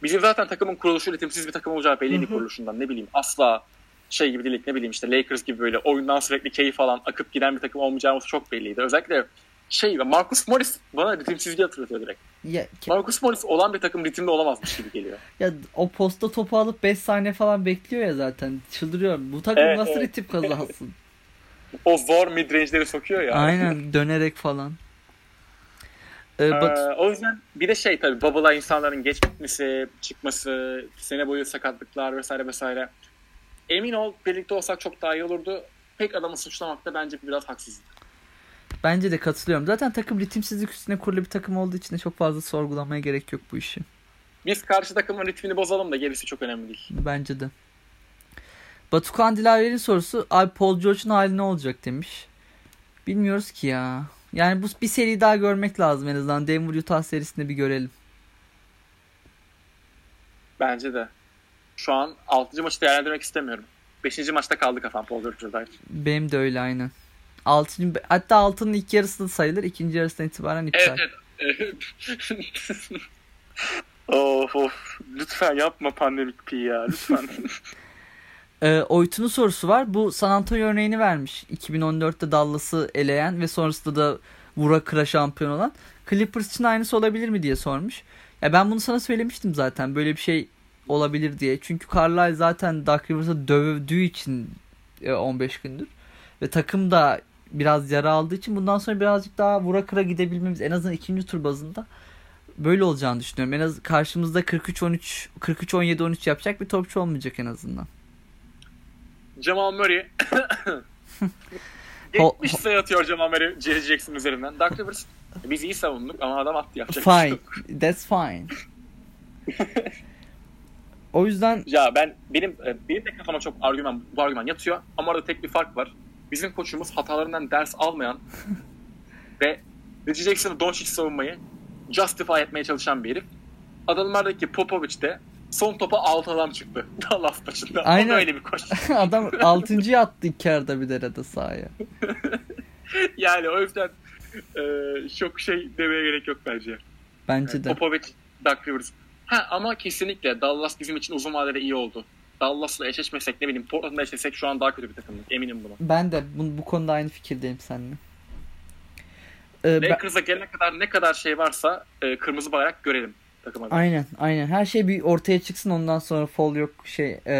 bizim zaten takımın kuruluşu ritimsiz bir takım olacağı belliydi kuruluşundan ne bileyim asla şey gibi değildik ne bileyim işte Lakers gibi böyle oyundan sürekli keyif alan akıp giden bir takım olmayacağımız çok belliydi. Özellikle şey Marcus Morris bana ritimsizliği hatırlatıyor direkt. Ya, ke- Marcus Morris olan bir takım ritimde olamazmış gibi geliyor. ya o posta topu alıp 5 saniye falan bekliyor ya zaten. Çıldırıyorum. Bu takım Evet, nasıl evet. ritim kazansın? O zor midrange'leri sokuyor ya. Aynen dönerek falan. Ee, Ee, Batu- o yüzden bir de şey tabii bubble'a insanların geç gitmesi, çıkması, sene boyu sakatlıklar vesaire vesaire. Emin ol birlikte olsak çok daha iyi olurdu. Pek adamı suçlamak da bence biraz haksızlık. Bence de katılıyorum. Zaten takım ritimsizlik üstüne kurulu bir takım olduğu için de çok fazla sorgulamaya gerek yok bu işi. Biz karşı takımın ritmini bozalım da gerisi çok önemli değil. Bence de. Batukan Dilaver'in sorusu abi Paul George'un hali ne olacak demiş. Bilmiyoruz ki ya. Yani bu bir seri daha görmek lazım en azından. Denver Utah serisinde bir görelim. Bence de. Şu an 6. maçı değerlendirmek istemiyorum. 5. maçta kaldı kafam Paul George'a dair. Benim de öyle aynen. Altıncı, hatta altının ilk yarısı da sayılır. ikinci yarısından itibaren iptal. Evet evet. of of. Lütfen yapma pandemik pi ya. Lütfen. Ee, Oytun'un sorusu var. Bu San Antonio örneğini vermiş. 2014'te Dallas'ı eleyen ve sonrasında da vura kıra şampiyon olan. Clippers için aynısı olabilir mi diye sormuş. Ya ben bunu sana söylemiştim zaten böyle bir şey olabilir diye. Çünkü Carlisle zaten Doug Rivers'ı dövdüğü için 15 gündür. Ve takım da biraz yara aldığı için bundan sonra birazcık daha vura kıra gidebilmemiz en azından ikinci tur bazında böyle olacağını düşünüyorum. En az karşımızda 43-13 43-17-13 yapacak bir topçu olmayacak en azından. Jamal Murray 70 sayı atıyor Jamal Murray Jerry Jackson üzerinden. Doug Rivers biz iyi savunduk ama adam attı yapacak fine. Şey That's fine. o yüzden ya ben benim benim de kafama çok argüman bu argüman yatıyor ama orada tek bir fark var. Bizim koçumuz hatalarından ders almayan ve Reggie Jackson'ı Doncic savunmayı justify etmeye çalışan bir herif. Adamlardaki Popovic de son topa 6 adam çıktı. Dallas maçında. Aynen. O öyle bir koş. adam 6. attı iki arada bir derede sahaya. yani o yüzden e, çok şey demeye gerek yok bence. Bence de. Popovic, Doug Rivers. Ha ama kesinlikle Dallas bizim için uzun vadede iyi oldu. Dallas'la eşleşmesek ne bileyim Portland'la eşleşsek şu an daha kötü bir takımdık. Eminim buna. Ben de bu, bu konuda aynı fikirdeyim seninle. Ee, Lakers'a gelene kadar ne kadar şey varsa e, kırmızı bayrak görelim takıma. Aynen aynen. Her şey bir ortaya çıksın ondan sonra fall yok şey e,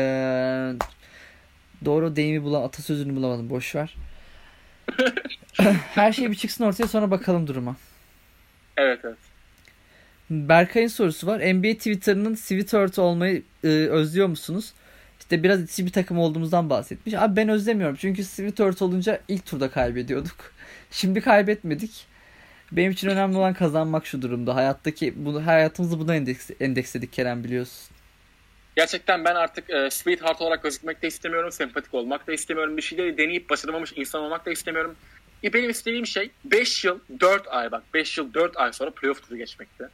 doğru deyimi bulan atasözünü bulamadım boş ver. Her şey bir çıksın ortaya sonra bakalım duruma. Evet evet. Berkay'ın sorusu var. NBA Twitter'ının Sweetheart olmayı e, özlüyor musunuz? İşte biraz itici bir takım olduğumuzdan bahsetmiş. Abi ben özlemiyorum. Çünkü Sweetheart olunca ilk turda kaybediyorduk. Şimdi kaybetmedik. Benim için önemli olan kazanmak şu durumda. Hayattaki bunu hayatımızı buna endeks, endeksledik Kerem biliyorsun. Gerçekten ben artık e, sweetheart olarak gözükmek de istemiyorum. Sempatik olmak da istemiyorum. Bir şeyleri deneyip başaramamış insan olmak da istemiyorum. E, benim istediğim şey 5 yıl 4 ay bak 5 yıl 4 ay sonra playoff turu geçmekti.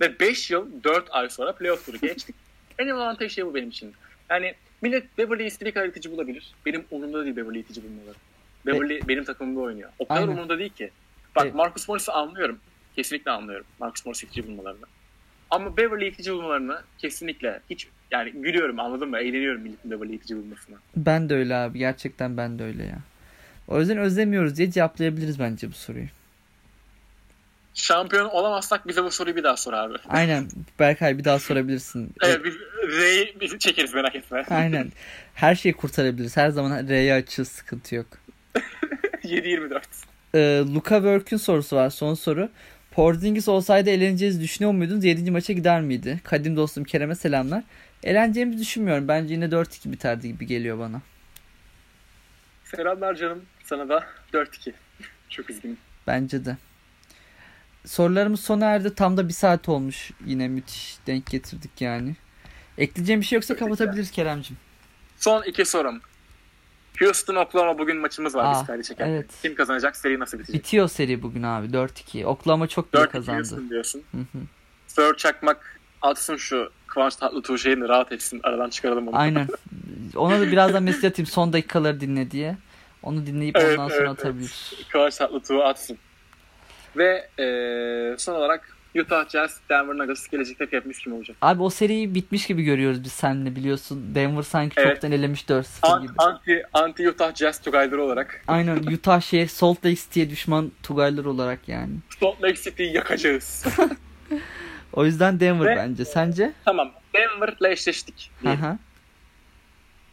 Ve 5 yıl 4 ay sonra playoff turu geçtik. en avantaj şey bu benim için. Yani millet Beverly istediği kadar itici bulabilir. Benim umurumda değil Beverly itici bulmaları. Beverly e, benim takımımda oynuyor. O kadar Aynen. umurumda değil ki. Bak evet. Marcus Morris'i anlıyorum. Kesinlikle anlıyorum. Marcus Morris itici bulmalarını. Ama Beverly itici bulmalarını kesinlikle hiç yani gülüyorum anladın mı? Eğleniyorum milletin Beverly itici bulmasına. Ben de öyle abi. Gerçekten ben de öyle ya. O yüzden özlemiyoruz diye cevaplayabiliriz bence bu soruyu. Şampiyon olamazsak bize bu soruyu bir daha sor abi. Aynen. Berkay bir daha sorabilirsin. evet biz R'yi biz çekeriz merak etme. Aynen. Her şeyi kurtarabiliriz. Her zaman R'ye açığız sıkıntı yok. 7-24. Ee, Luka Work'ün sorusu var son soru. Porzingis olsaydı eleneceğiz düşünüyor muydunuz? 7. maça gider miydi? Kadim dostum Kerem'e selamlar. Eleneceğimizi düşünmüyorum. Bence yine 4-2 biterdi gibi geliyor bana. Selamlar canım. Sana da 4-2. Çok üzgünüm. Bence de. Sorularımız sona erdi. Tam da bir saat olmuş. Yine müthiş denk getirdik yani. Ekleyeceğim bir şey yoksa kapatabiliriz Kerem'cim. Son iki sorum. Houston Oklahoma bugün maçımız var Aa, biz kaydı çekerken. Evet. Kim kazanacak? Seri nasıl bitecek? Bitiyor seri bugün abi 4-2. Oklahoma çok bile kazandı. 4-2 Houston diyorsun. Sir Çakmak atsın şu Kıvanç Tatlıtuğ şeyini rahat etsin. Aradan çıkaralım onu. Aynen. Ona da birazdan mesaj atayım son dakikaları dinle diye. Onu dinleyip evet, ondan sonra evet, atabilir. Evet. Kıvanç Tatlıtuğ atsın. Ve e, son olarak Utah Jazz, Denver Nuggets gelecekte hepimiz kim olacak? Abi o seriyi bitmiş gibi görüyoruz biz seninle biliyorsun. Denver sanki evet. çoktan elemiş 4-0 gibi. Anti, anti Utah Jazz Tugayları olarak. Aynen Utah şey Salt Lake City'ye düşman Tugaylar olarak yani. Salt Lake City'yi yakacağız. o yüzden Denver Ve, bence. Sence? Tamam. Denver'la eşleştik.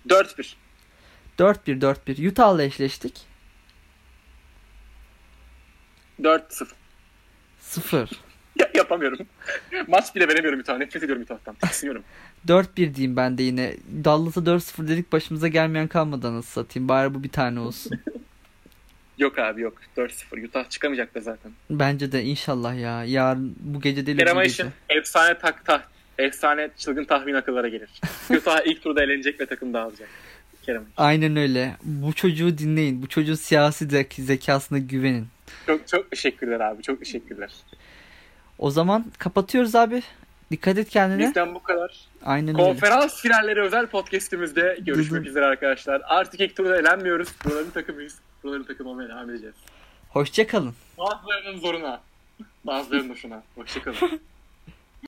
4-1. 4-1 4-1. Utah'la eşleştik. 4-0. 0. Ya, yapamıyorum. Maç bile veremiyorum Utah'a. Nefret ediyorum Utah'tan. Tiksiniyorum. 4-1 diyeyim ben de yine. Dallas'a 4-0 dedik başımıza gelmeyen kalmadı nasıl satayım. Bari bu bir tane olsun. yok abi yok. 4-0. Utah çıkamayacak da zaten. Bence de inşallah ya. Yarın bu gece değil Kerem Ayşin efsane tak tah efsane çılgın tahmin akıllara gelir. Utah ilk turda elenecek ve takım dağılacak. Kerem Aynen öyle. Bu çocuğu dinleyin. Bu çocuğun siyasi zek- zekasına güvenin. Çok çok teşekkürler abi. Çok teşekkürler. O zaman kapatıyoruz abi. Dikkat et kendine. Bizden bu kadar. Aynen Konferans öyle. finalleri özel podcastimizde görüşmek üzere arkadaşlar. Artık ilk turda elenmiyoruz. Buraların takımıyız. Buraların takım olmaya devam edeceğiz. Hoşçakalın. Bazılarının zoruna. Bazılarının hoşuna. Hoşçakalın.